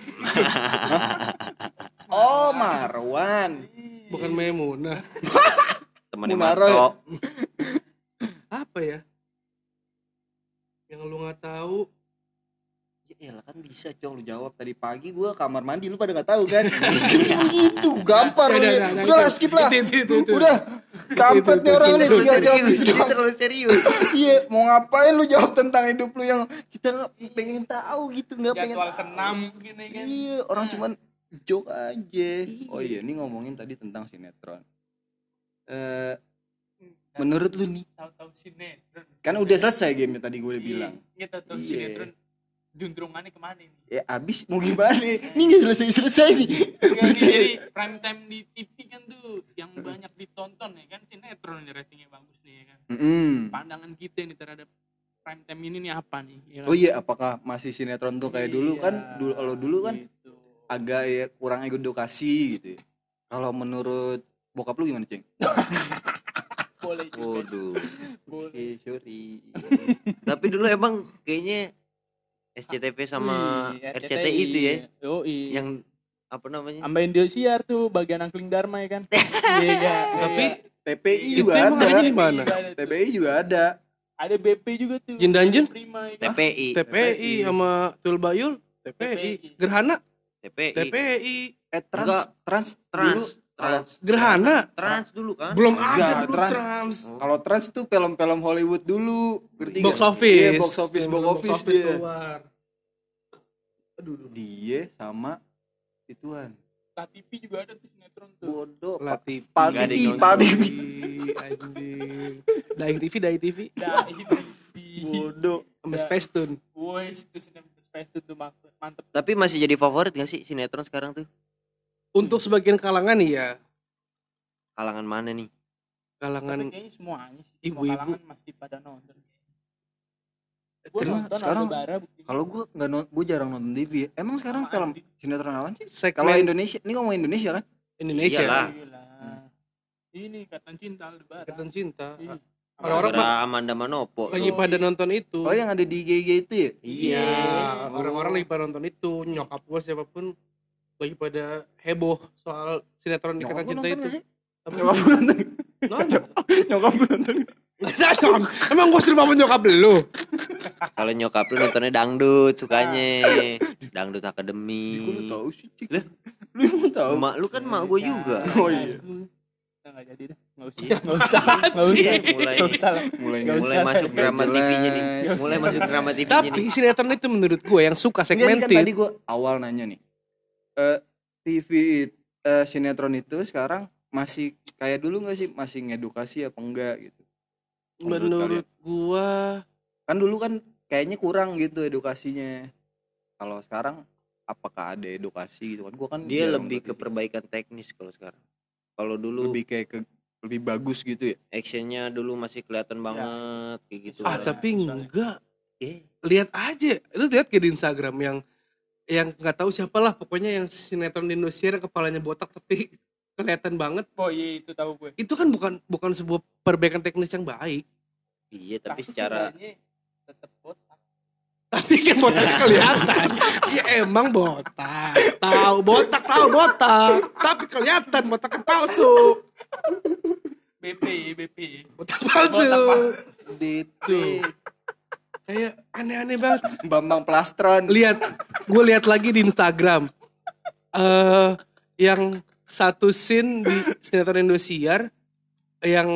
oh Marwan Bukan Maimunah. Temannya Munaro ya? Marto. Apa ya? Yang lu nggak tahu. Ya lah kan bisa cong. Lu jawab tadi pagi gua kamar mandi lu pada nggak tahu kan? Itu gampar lu udah, ya. udah, lah skip lah. Udah kampret nih orang nih tinggal jawab. terlalu serius. iya mau ngapain lu jawab tentang hidup lu yang kita nggak pengen tahu gitu nggak pengen jadwal senam gini kan? Iya orang Nah. cuman joke aja. Oh iya ini ngomongin tadi tentang sinetron. Eh menurut lu nih tahu-tahu sinetron. kan udah selesai game tadi gue udah bilang. Iya tahu-tahu Iya. sinetron juntrungannya ke mana ini ya abis mau gimana ini nggak selesai selesai nih Enggak nih, jadi prime time di TV kan tuh yang banyak ditonton ya kan sinetron nih ratingnya bagus nih ya kan Mm-mm. pandangan kita nih terhadap prime time ini nih apa nih ya kan? Oh iya, apakah masih sinetron tuh kayak dulu Iya, kan? Dulu kalau dulu kan gitu. agak ya kurang edukasi gitu. ya. Kalau menurut bokap lu gimana, Ceng? boleh juga sih. Waduh. boleh Eh, sorry. Tapi dulu emang kayaknya SCTV sama Wih, RCTI itu ya oh iya yang apa namanya? Ambain Indosiar tuh bagian angkling Dharma ya kan iya kan? Tapi TPI juga ada. di mana? TPI juga ada. ada BP juga tuh Jin dan Jun? Prima ya kan? TPI. TPI sama Tul Bayul. TPI. TPI. Gerhana. TPI. TPI. Eh trans Enggak. trans Trans. Trans. Gerhana. Trans dulu kan? Belum ada dulu trans. trans. Kalau trans tuh film-film Hollywood dulu. Ngerti Box nggak? office. Iya, box office, box office, dia. keluar. Aduh, aduh. Dia sama ituan. TV juga ada tuh sinetron tuh Bodoh. La TV. Ada TV, nonton. TV. Daing TV, Daing TV. Bodoh. Sama Space Tune. Wes tuh sinetron Space tuh tuh mantep Tapi masih jadi favorit gak sih sinetron sekarang tuh? Untuk sebagian kalangan ya. Kalangan mana nih? Tapi Kalangan kayaknya semuanya sih semua Ibu-ibu. kalangan masih pada nonton gue Terus nonton sekarang-. Kalau gua nggak non, gua jarang nonton TV. ya. Emang sekarang Sama film sinetron apa sih? segmen Kalau Indonesia, ini ngomong Indonesia kan? Indonesia. Iyalah. Gila. Ini ikatan cinta Aldebaran. Ikatan cinta. Iya. Orang-orang Gara Amanda Manopo. lagi pada nonton itu. Oh yang ada di IG itu ya? Iya, orang-orang lagi pada nonton itu. Nyokap gua siapa pun lagi pada heboh soal sinetron Ikatan Cinta itu. Nyokap gue nonton. Nonton. Nyokap gue nonton. Emang gua sering sama nyokap lu? Kalau nyokap lu nontonnya dangdut sukanya. Dangdut Akademi. Lu tahu sih, Cik? Lah? Lu emang tahu? Mak lu kan mak gue juga. Oh, iya. Nah, nggak jadi dah. Nggak usah. Nggak usah. Nggak usah. Iya, mulai Nggak usah. Mulai Nggak mulai usah. masuk drama. TV-nya nih. Mulai masuk drama TV-nya Tapi sinetron itu menurut gue yang suka Enggak, ini kan segmented. tadi gue awal nanya nih. Eh TV eh, sinetron itu sekarang masih kayak dulu nggak sih? Masih ngedukasi apa enggak gitu? menurut gua Kan dulu kan kayaknya kurang gitu edukasinya. Kalau sekarang apakah ada edukasi gitu kan? Gua kan Dia lebih ke perbaikan teknis kalau sekarang. Kalau dulu lebih kayak ke lebih bagus gitu ya. actionnya dulu masih kelihatan banget kayak gitu. ah tapi soalnya. enggak Eh, lihat aja lu lihat ke di Instagram yang yang nggak tahu siapa lah pokoknya yang sinetron di Indosiar yang kepalanya botak tapi kelihatan banget Oh iya itu tahu gue. itu kan bukan bukan sebuah perbaikan teknis yang baik iya tapi secara seenggaknya tetap botak. tapi kan botaknya kelihatan ya emang botak tahu botak tahu botak tapi kelihatan botaknya palsu BP BP. botak palsu Botak palsu. DP kayak aneh-aneh banget Bambang Plastron. lihat gue lihat lagi di Instagram eh yang satu scene di sinetron Indosiar yang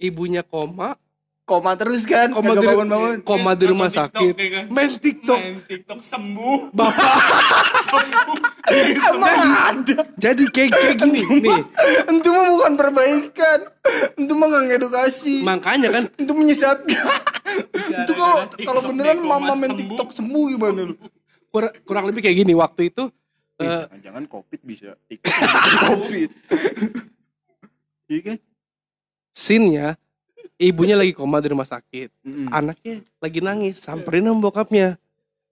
ibunya koma Koma terus kan? Koma di- bangun-bangun. koma di rumah TikTok, sakit ya kan? main TikTok Main TikTok sembuh. bapak sembuh. Emang ada. jadi kayak kayak gini nih Itu mah bukan perbaikan. Itu mah nggak ngedukasi. makanya kan Itu menyesatkan. Itu kalau kalau beneran mama main sembuh. TikTok sembuh gimana lu? kurang, kurang lebih kayak gini waktu itu Eh, eh, jangan covid bisa TikTok covid. Iya kan? scene-nya ibunya lagi koma di rumah sakit Mm-mm. anaknya lagi nangis samperin sama bokapnya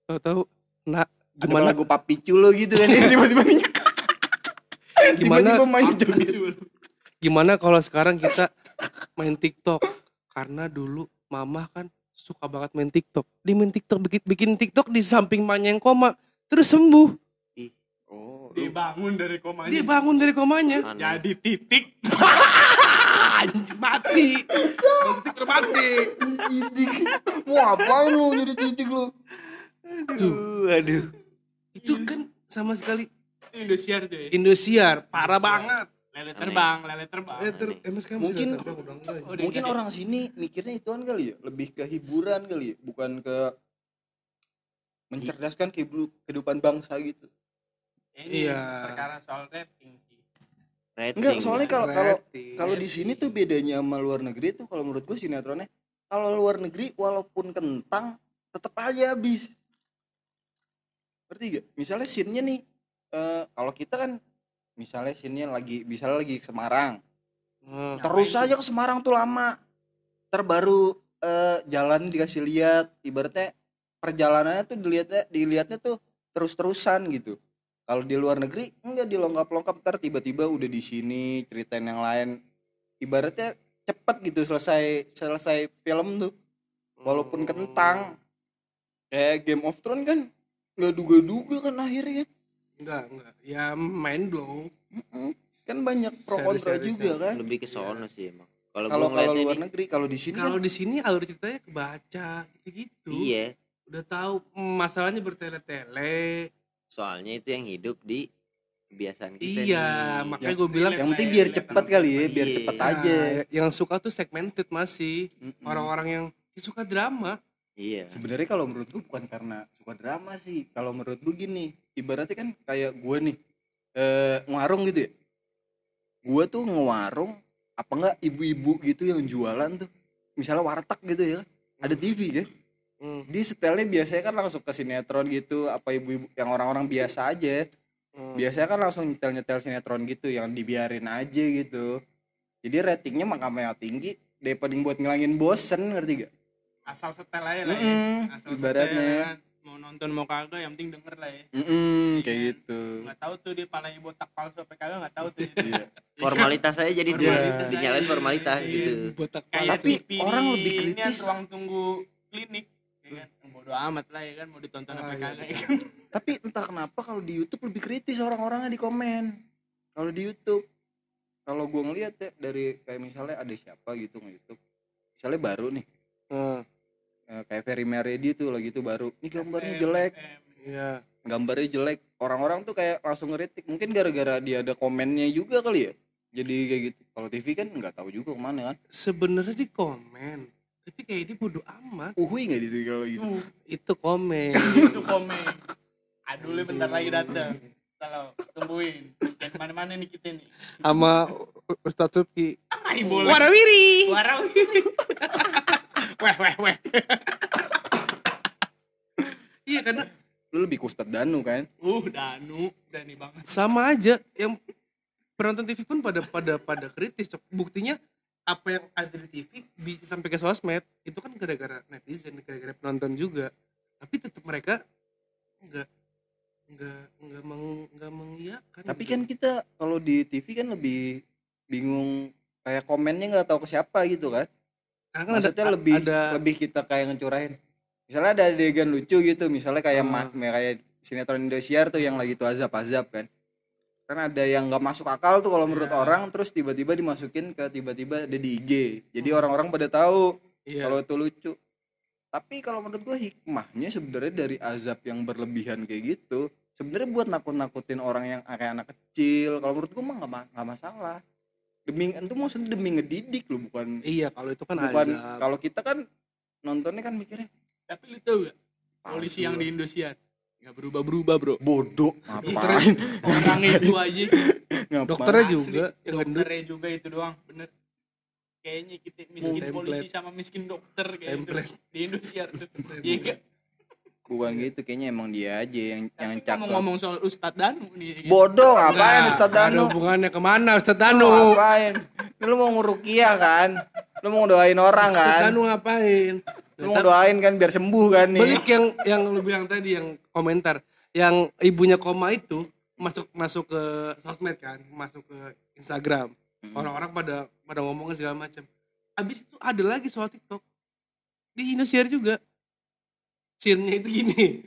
tahu-tahu nak Ada gimana lagu papi culo gitu kan tiba-tiba minyak. Gimana- Tiba-tiba main joget. gimana kalau sekarang kita main TikTok karena dulu mama kan suka banget main TikTok dia main TikTok bikin bikin TikTok di samping mamanya yang koma terus sembuh Oh, Dia lu- bangun dari komanya. dia bangun dari komanya aneh. Jadi titik. anjing mati titik mati titik. Mau apaan lu jadi titik lu? Aduh, aduh. itu kan sama sekali Indosiar tuh ya. Indosiar parah banget Lele terbang, lele terbang. Eh, ter- emang sekarang Mungkin- udah ya? Oh, udah Mungkin ya? orang sini mikirnya ituan kali ya, lebih ke hiburan kali ya, bukan ke mencerdaskan kehidu- kehidupan bangsa gitu. Ini Iya. perkara soal rating sih. Rating. Enggak, soalnya kalau kalau Rating. kalau di sini tuh bedanya sama luar negeri tuh kalau menurut gue sinetronnya kalau luar negeri walaupun kentang tetap aja habis. Ngerti gak? Misalnya scene-nya nih eh, kalau kita kan misalnya scene-nya lagi misalnya lagi ke Semarang, Hmm. terus aja ke Semarang tuh lama. Terbaru eh, jalan dikasih lihat, ibaratnya perjalanannya tuh dilihatnya dilihatnya tuh terus-terusan gitu. Kalau di luar negeri enggak dilongkap-longkap ntar tiba-tiba udah di sini ceritain yang lain. Ibaratnya cepet gitu selesai selesai film tuh. Walaupun kentang kayak Game of Thrones kan nggak duga-duga kan akhirnya kan. enggak enggak ya main blow. Kan banyak pro Seri, kontra seri, juga seri. kan. lebih ke sono sih emang. Kalau Kalau luar nih, negeri, kalau di sini kalau kan di sini alur ceritanya kebaca gitu iya, udah tahu mm, masalahnya bertele-tele soalnya itu yang hidup di kebiasaan kita iya nih. makanya gue bilang yang penting biar cepet kali ya, biar Iya. cepet Nah, aja. yang suka tuh segmented masih Mm-mm. orang-orang yang ya suka drama Iya. sebenarnya kalau menurut gue bukan karena suka drama sih kalau menurut gue gini ibaratnya kan kayak gue nih eh ngewarung gitu ya gue tuh ngewarung apa enggak ibu-ibu gitu yang jualan tuh misalnya warteg gitu ya ada TV kan Hmm, di setelnya biasanya kan langsung ke sinetron gitu apa ibu-ibu yang orang-orang biasa aja hmm. biasanya kan langsung nyetel-nyetel sinetron gitu yang dibiarin aja gitu jadi ratingnya makanya tinggi daripada buat ngilangin bosen ngerti gak? Asal setel aja lah ya. Mm-mm, Asal ibaratnya. setel ya kan. Mau nonton mau kagak yang penting denger lah ya. Mm-mm, Iya. kayak gitu Nggak tahu tuh dia palanya botak palsu apa kagak nggak tahu tuh. iya formalitas aja jadi di, Formalitas dinyalain aja. formalitas Iya. gitu botak kayak Tapi orang lebih ini kan, kritis. ruang tunggu klinik ya kan bodo amat lah ya kan mau ditonton apa Ah, iya, kagak ya iya. kan. Tapi entah kenapa kalau di YouTube lebih kritis orang-orangnya di komen. Kalau di YouTube. Kalau gua ngeliat ya dari kayak misalnya ada siapa gitu nge YouTube misalnya baru nih. Eh, eh, kayak Ferry Meredi tuh lagi tuh baru. Ini gambarnya jelek. Iya. Gambarnya jelek. Orang-orang tuh kayak langsung ngeritik. Mungkin gara-gara dia ada komennya juga kali ya. Jadi kayak gitu. Kalau TV kan nggak tahu juga ke mana kan. Sebenarnya di komen tapi kayak dia bodo amat. Uhui nggak gitu kalau gitu? Tuh itu komen. Itu komen. Aduh lu bentar lagi datang kalau tungguin. Jangan mana-mana nih kita nih. Sama Ustadz Subki. Ay, boleh. Warawiri warawiri weh weh weh. Iya karena lu lebih ke Ustadz Danu kan? Uh danu. Dani banget. Sama aja yang penonton TV pun pada pada pada kritis Cok. buktinya apa yang ada di TV bisa sampai ke sosmed itu kan gara-gara netizen gara-gara penonton juga. Tapi tetap mereka nggak nggak nggak meng nggak mengiyakan tapi gitu. kan kita kalau di TV kan lebih bingung kayak komennya nggak tahu ke siapa gitu kan. Karena kan maksudnya ada, lebih ada lebih kita kayak ngecurahin. Misalnya ada adegan lucu gitu misalnya kayak ma- kayak sinetron Indosiar tuh yang lagi tuh azab-azab kan kan ada yang nggak masuk akal tuh kalau menurut Iya. orang terus tiba-tiba dimasukin ke tiba-tiba ada di IG jadi orang-orang pada tahu iya. kalau itu lucu. Tapi kalau menurut gua hikmahnya sebenarnya dari azab yang berlebihan kayak gitu sebenarnya buat nakut-nakutin orang yang kayak anak kecil kalau menurut gua mah nggak ma- nggak masalah. Demi itu maksudnya demi ngedidik loh bukan iya kalau itu kan bukan azab. kalau kita kan nontonnya kan mikirnya tapi lu tau gak polisi yang di Indosiar nggak berubah berubah bro. Bodoh. Ngapain? orang itu aja. Ngapain? Dokternya Asli, juga yang gendut. dokternya juga itu doang bener. Kayaknya kita miskin Template. polisi sama miskin dokter kayak gitu. Template. di Indosiar tuh. Iya gak? bukan gitu kayaknya emang dia aja yang yang Tapi cakep. ngomong-ngomong soal Ustadz Danu nih. Kan? bodoh ngapain Nah, Ustadz ada Danu? hubungannya ke mana Ustadz Lu Danu? ngapain? Ini lu mau ngurukiah kan? Lu mau doain orang Ustadz kan? Danu ngapain lu mau doain kan biar sembuh kan nih. Balik yang yang lu bilang tadi yang komentar. Yang ibunya koma itu masuk masuk ke sosmed kan masuk ke Instagram. Mm. orang-orang pada pada ngomongin segala macam. Abis itu ada lagi soal TikTok. Di Indosiar juga. Sirnya itu gini.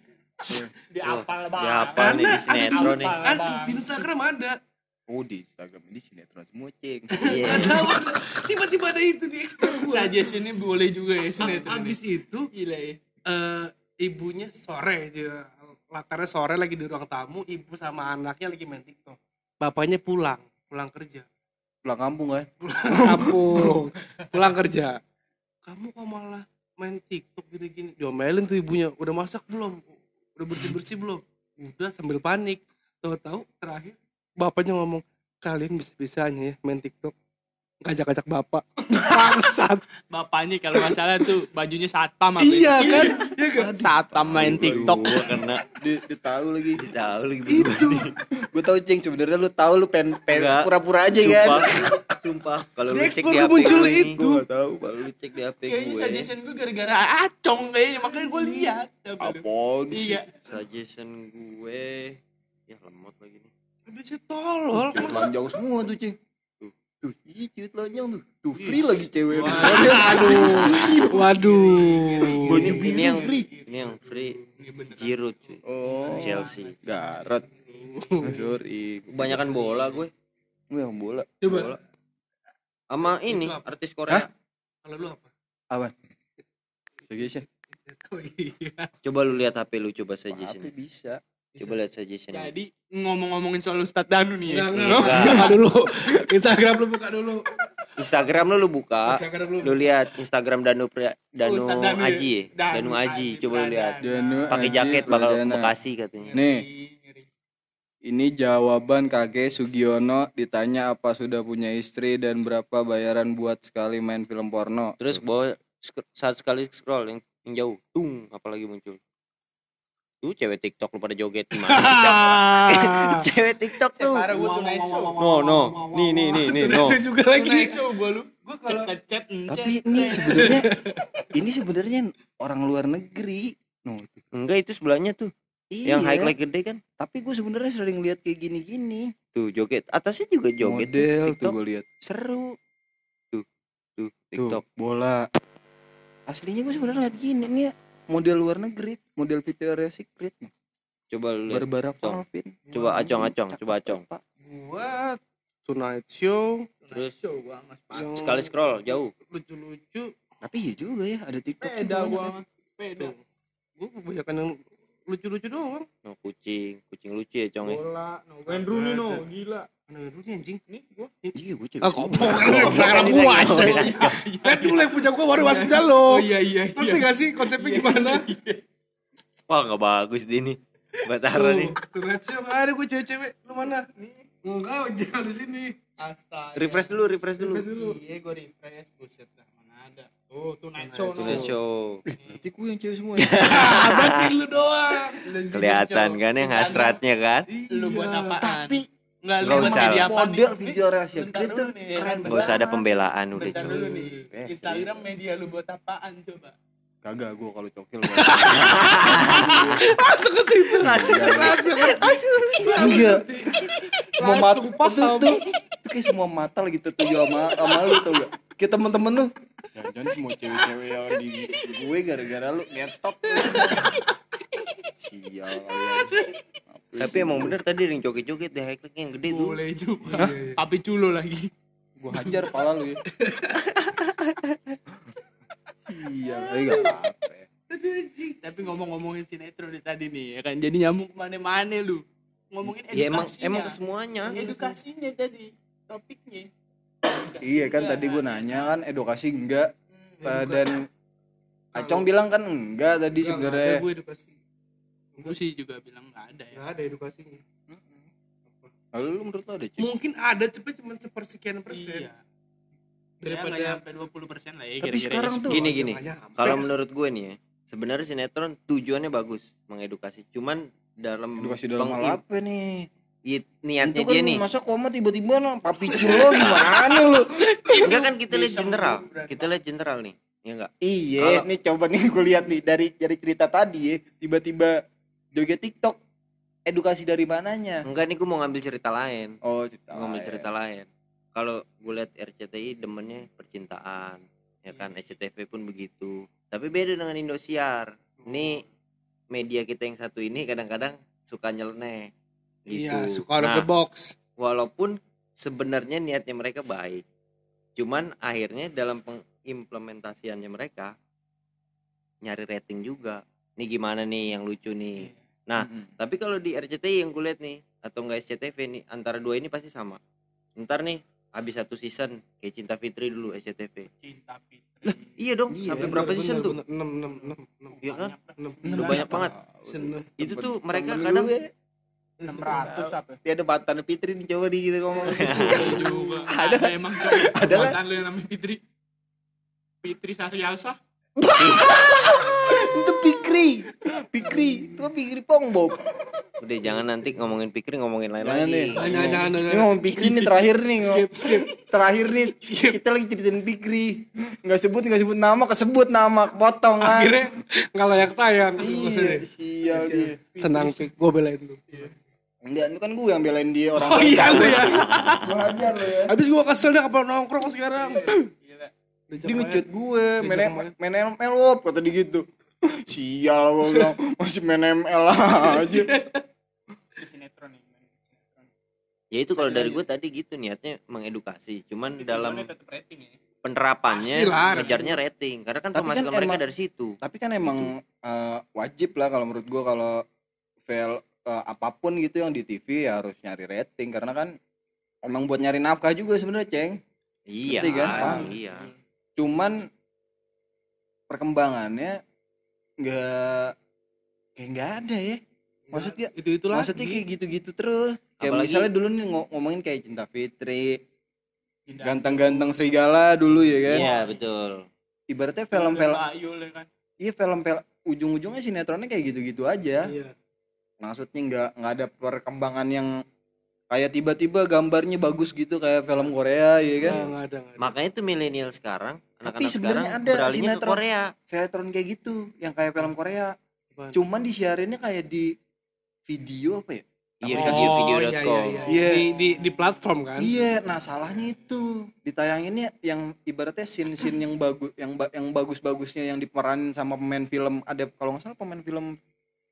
Di Wah, apal di banget. apal nih di Karena sinetron nih. Kan di Instagram ada oh di Instagram ini sinetron semua ceng. Iya. Tiba-tiba ada itu di explore gua. Suggestionnya boleh juga ya sinetron abis ini. itu gila ya. eh ibunya sore dia latarnya sore lagi di ruang tamu ibu sama anaknya lagi main TikTok. Bapaknya pulang pulang kerja. Pulang kampung kan pulang kampung. Pulang kerja. Kamu kok malah main TikTok gini-gini? Diomelin tuh ibunya udah masak belum? Udah bersih bersih belum? Udah sambil panik. Tahu-tahu terakhir bapaknya ngomong kalian bisa bisanya ya main TikTok. Ngajak-ngajak bapak. Bangsat. Bapaknya kalau nggak salah tuh bajunya satpam apa iya ya? kan? Iya kan? Satpam main TikTok. Gua kena. Dia, dia tahu lagi. Tahu lagi. Itu. Gue tahu ceng sebenarnya lu tahu lu pen pen pura-pura aja sumpah. kan? Sumpah. Kalau Di lu cek di HP muncul gue itu. gue gak tahu. Kalau lu cek di HP kayaknya gue suggestion gue gara-gara acong kayaknya. Makanya gue lihat. Apa iya. suggestion gue ya lemot lagi nih bisa tolol lonjong semua tuh ceng tuh tuh iya cewek lonjong tuh. Tuh free lagi cewek. Waduh. Waduh. Baju ini, ini yang free. ini yang free. Giroud cuy. Oh. Chelsea. Garot sorry. Kebanyakan bola gue. Gue yang bola. Coba. bola. Sama ini artis Korea. Kalau lu apa? apa? Suggestion Oh iya. coba lu lihat HP lu coba apa suggestion bisa coba lihat suggestion jadi ngomong-ngomongin soal Ustadz Danu nih ya Enggak, enggak. Buka dulu. Instagram lu buka dulu. Instagram lu lu buka Instagram lu. lu lihat Instagram Danu Pri- Danu, Danu? Aji ya Danu Danu Aji Aji, coba lu lihat. Danu pakai jaket bakal. Bekasi katanya Nih. Ini jawaban kakek Sugiono ditanya apa sudah punya istri dan berapa bayaran buat sekali main film porno. terus bawa saat sekali scroll yang, yang jauh tung apalagi muncul tuh cewek TikTok lu pada joget gimana sih Cok? Ah. cewek TikTok tuh no no nih nih nih nih no juga lagi. Gue lu Gua kalau ngechat Tapi ini sebenarnya ini sebenarnya orang luar negeri. No, enggak itu sebelahnya tuh Iya. Yang highlight gede kan? Tapi gue sebenarnya sering lihat kayak gini-gini. Tuh joget. Atasnya juga joget. Model tuh TikTok. gue lihat. Seru. Tuh, Tuh, TikTok. bola. Aslinya gue sebenarnya lihat gini nih ya. Model luar negeri, model Victoria's Secret nih. Coba lu. Barbara. Palvin. Coba acong acong, coba acong. Pak. Gua Tonight Show Terus? show gua mas yang Sekali scroll jauh. lucu-lucu. Tapi iya juga ya, ada TikTok juga. gua peda Gue kebanyakan yang lucu-lucu doang. No kucing, kucing lucu ya cong ya. bola no Wayne Rooney no gila Mana yang lucu anjing? nih gua Iya, gue cek. Aku mau kan lu yang selera gua aja. Kan lu yang punya gua baru mas punya lo. oh iya iya Ngerti gak sih konsepnya gimana? Wah nggak bagus dia nih. Batara nih. Tonight Show nggak ada gue cewek-cewek. Lu mana? Enggak, jangan di sini. astaga Refresh dulu, refresh dulu. iya gua refresh buset dah mana ada oh tuh night show Tonight show. Berarti gue yang cewek semua ya. Abacin lu doang. Kelihatan kan yang hasratnya kan? lu buat Iya. apaan Tapi Enggak lu usah. media apa model nih? Dulu tuh nih, keren Gak usah ada banget. pembelaan udah cong. dulu nih Eh, Instagram media lu buat apaan coba Kagak gue kalau cokil. Masuk ke situ. Masuk. Enggak. Semua mata Langsung paham. tuh, tuh, tuh kayak semua mata lagi tertuju sama sama lu tau gak? Kayak temen-temen lu. Jangan semua cewek-cewek yang di gue gara-gara lu ngetok. Sial. Tapi emang bener tadi yang joget-joget deh highlightnya yang gede tuh. boleh juga tapi culo lagi gue hajar pala lu ya. Iya, tapi gak apa-apa tapi ngomong-ngomongin sinetron nih tadi nih ya kan jadi nyambung ke mana-mana lu ngomongin edukasinya Ya emang emang ke semuanya. edukasinya tadi topiknya Iya kan Enggak. tadi gue nanya kan edukasi enggak Hmm, dan Acong bilang kan enggak tadi sebenarnya. gue edukasi. Gue sih juga bilang nggak ada ya Nggak ada edukasinya. Lalu lu menurut lo ada Cik? Mungkin ada tapi cuma sepersekian persen. iya Daripada daripada nyampe 20 persen lah ya Tapi kira-kira sekarang ya. tuh Gini gini. Kalau menurut gue nih ya, sebenarnya sinetron tujuannya bagus mengedukasi. Cuman dalam edukasi dalam hal apa nih? i- niatnya Itu kan dia nih. masa koma tiba-tiba no, papi culo gimana lu? Enggak kan kita lihat Bisa general. Kita lihat general nih. Ya enggak? Iya, nih coba nih gue lihat nih dari dari cerita tadi ya, tiba-tiba joget TikTok. Edukasi dari mananya? Enggak nih gue mau ngambil cerita lain. Oh, cerita. Gue ngambil lain. cerita lain. Kalau gue lihat RCTI demennya percintaan. Ya kan SCTV pun begitu. Tapi beda dengan Indosiar. Nih media kita yang satu ini kadang-kadang suka nyeleneh. Gitu. Iya, suka out of Nah, the box. walaupun sebenarnya niatnya mereka baik cuman akhirnya dalam pengimplementasiannya mereka nyari rating juga nih gimana nih yang lucu nih nah Mm-mm. tapi kalau di RCTI yang gue lihat nih atau enggak SCTV nih antara dua ini pasti sama. Ntar nih habis satu season kayak Cinta Fitri dulu SCTV cinta Fitri. Iya dong Iya, sampai berapa season tuh? 6 6 6 iya kan? Enam. udah banyak banget. itu tuh mereka kadang gue, 600 apa? Dia ada mantan Fitri nih coba di gitu ngomong. Ada ada emang coba. Ada kan? buatan lu yang namanya Fitri. Fitri Sarialsa itu Pikri. Pikri, itu kan Pikri Pongbok. udah jangan nanti ngomongin pikir ngomongin lain Jangan lagi deh. Jangan jangan jangan. Ini ngomong Pikri nih terakhir nih. Skip skip. Terakhir nih kita lagi ceritain Pikri. Enggak sebut enggak sebut nama, kesebut nama, potong kan. Akhirnya nggak layak tayang. Iya, sial dia. Tenang sih, gue belain lu. Enggak, itu kan gue yang belain dia orang. Oh iya lu ya. Gue hajar lo ya. Habis gue kesel deh kapal nongkrong sekarang. Gila Dia ngechat gue, main main ML wop kata dia gitu. Sial gue bilang masih main ML aja. sinetron nih ya itu kalau dari gue tadi gitu niatnya mengedukasi. Cuman dalam Tujuannya tetap rating ya? penerapannya Pastilah. ngejarnya rating. Karena kan Tapi kan pemasukan mereka emang- dari situ. Tapi kan emang eh, wajib lah kalau menurut gue kalau fail eh, apa pun gitu yang di TV ya harus nyari rating. Karena kan emang buat nyari nafkah juga sebenarnya ceng. iya kan? emang iya Cuman perkembangannya nggak kayak nggak ada ya. Maksudnya itu itu lagi. maksudnya kayak gitu-gitu terus. Kayak Apalagi- misalnya dulu nih ngo- ngomongin kayak Cinta Fitri, ganteng-ganteng serigala dulu ya kan. iya betul Ibaratnya film-film lah kan iya film-film ujung-ujungnya sinetronnya kayak gitu-gitu aja. Iya. Maksudnya nggak nggak ada perkembangan yang kayak tiba-tiba gambarnya bagus gitu kayak film Korea ya kan. Nggak ada ada. makanya tuh milenial sekarang Tapi anak-anak sekarang sebenarnya ada beralihnya ke sinetron. Korea Sinetron kayak gitu yang kayak film Korea. Apaan? Cuman disiarinnya kayak di video apa ya Iya, Oh, video-video.com. iya, iya, iya. Iya. Di, di di platform kan? Iya, nah salahnya itu ditayanginnya yang ibaratnya scene-scene yang bagus, yang ba- yang bagus-bagusnya yang diperanin sama pemain film ada kalau nggak salah pemain film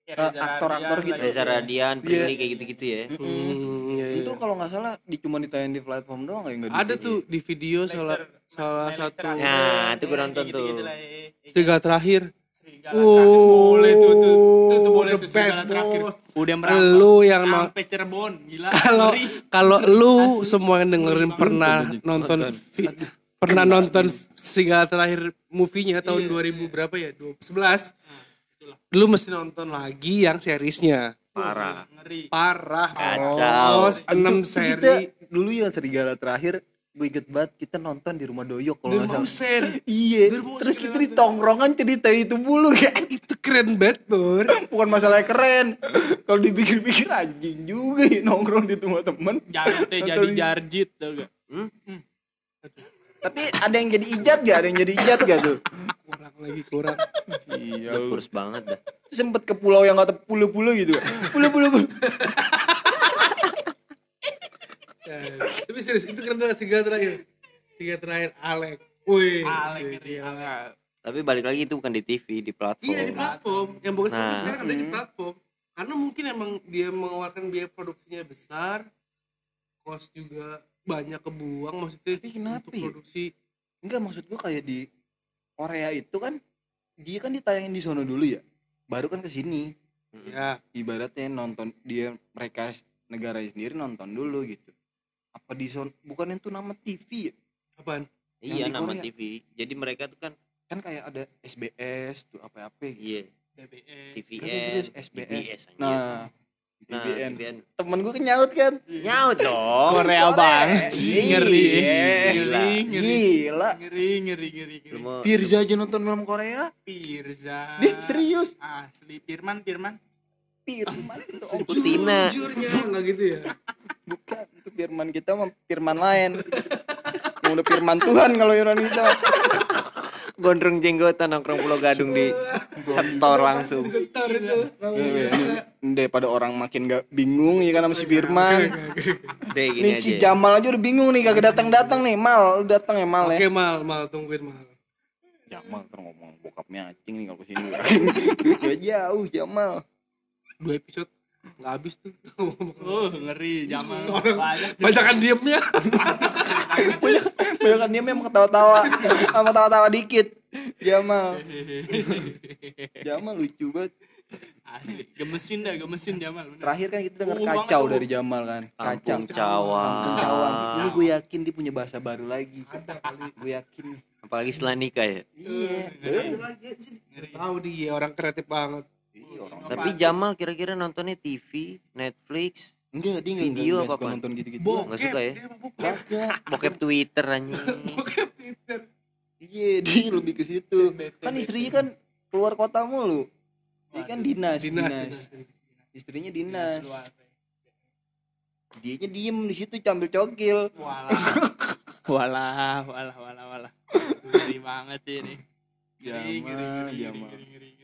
aktor-aktor Radian gitu. Reza itu. Radian, Iya. Prilly kayak gitu-gitu ya. Hmm, iya, iya. itu kalau nggak salah di cuma ditayangin di platform doang kayak nggak di ada tuh di video salah Lecture, salah satu Nah, itu gua Eh, nonton tuh. eh, eh, eh. serigala terakhir. Oh, terakhir. boleh tuh tuh tuh, tuh boleh the tuh terakhir udah merambah Lu yang sampai Cirebon gila kalau kalau lu semua yang dengerin pernah nonton pernah nonton serigala terakhir movie-nya tahun Iya. 2000 berapa ya 2011 itulah. Lu mesti nonton lagi yang seriesnya. Parah. ngeri. Parah Kacau. bos. Enam Itu- itu seri. kita dulu ya serigala terakhir gue inget banget kita nonton di rumah doyok kalau nggak salah. Iya. Terus kita di tongkrongan cerita itu mulu kan itu keren banget bor. Bukan masalah keren. Kalau dipikir-pikir anjing juga ya nongkrong di rumah temen. Jarjit jadi jarjit tau gak tapi ada yang jadi ijat gak ada yang jadi ijat gak tuh lagi kurang iya Udah kurus banget dah. sempet ke pulau yang kata pulau-pulau gitu pulau-pulau Ya, tapi serius itu keren banget serigala terakhir serigala terakhir Alek wih Alek ngeri gila. Alek. Tapi balik lagi itu bukan di TV, di platform. Iya di platform. Yang bagus Nah. sekarang ada di platform. Karena mungkin emang dia mengeluarkan biaya produksinya besar, cost juga banyak kebuang maksudnya Tapi kenapa untuk ya? produksi. enggak maksud gua kayak di Korea itu kan dia kan ditayangin di sono dulu ya baru kan ke sini. Ya, ibaratnya nonton dia mereka negara sendiri nonton dulu gitu apa di son bukan itu nama TV ya apaan? Iya nama Korea. TV. Jadi mereka tuh kan kan kayak ada SBS tuh apa apa gitu iya DBS TVN, serius, SBS. Anjir. nah nah, temen gue kenyaut kan Nyaut dong. Korea banget ngeri. Gila. ngeri ngeri. Gila. Ngeri ngeri ngeri ngeri. Mau Firza aja nonton film Korea? Pirza Dih serius? Asli. Firman Firman. Firman itu om. Putina. Jujurnya enggak gitu ya. bukan itu Firman kita mah Firman lain. Yang udah Firman Tuhan kalau Iran kita gondrong jenggotan nongkrong Pulau Gadung di setor langsung. Setor itu. Iya, Ini daripada orang makin gak bingung ya kan sama si Firman Deh gini Nih si aja. Jamal aja udah bingung nih kagak datang-datang nih. Mal lu datang ya Mal Oke ya mal, mal tungguin mal. Jamal ntar ngomong bokapnya acing nih kalau ke sini. Ya jauh Jamal. Dua episode nggak habis tuh. oh ngeri Jamal Orang- banyak Banyakan diemnya. banyak kan dia memang ketawa-tawa. Sama tawa-tawa dikit. Jamal. Jamal lucu banget. Asli gemesin dah gemesin Jamal bener. terakhir kan kita dengar banget, kacau dari Jamal kan. Kacau. Cawang. Kampung Cawang ini gue yakin dia punya bahasa baru lagi. Gue yakin. Apalagi setelah nikah ya. iya. Tahu dia orang kreatif banget. Iya orang Tapi Jamal kira-kira nontonnya TV, Netflix, enggak dia enggak Video enggak suka apa-apaan? nonton gitu-gitu. Bokep, Nggak suka ya? bokep. kagak bokep. Twitter anjing. Bokep Twitter. iya dia lebih ke situ. Kan istrinya kan keluar kota mulu. Dia kan dinas Dinas, istrinya dinas dianya diem di situ sambil cokil walah. Walah walah walah walah. Ngeri banget ini. Ngeri ngeri Jamal, ngeri ngeri Jamal.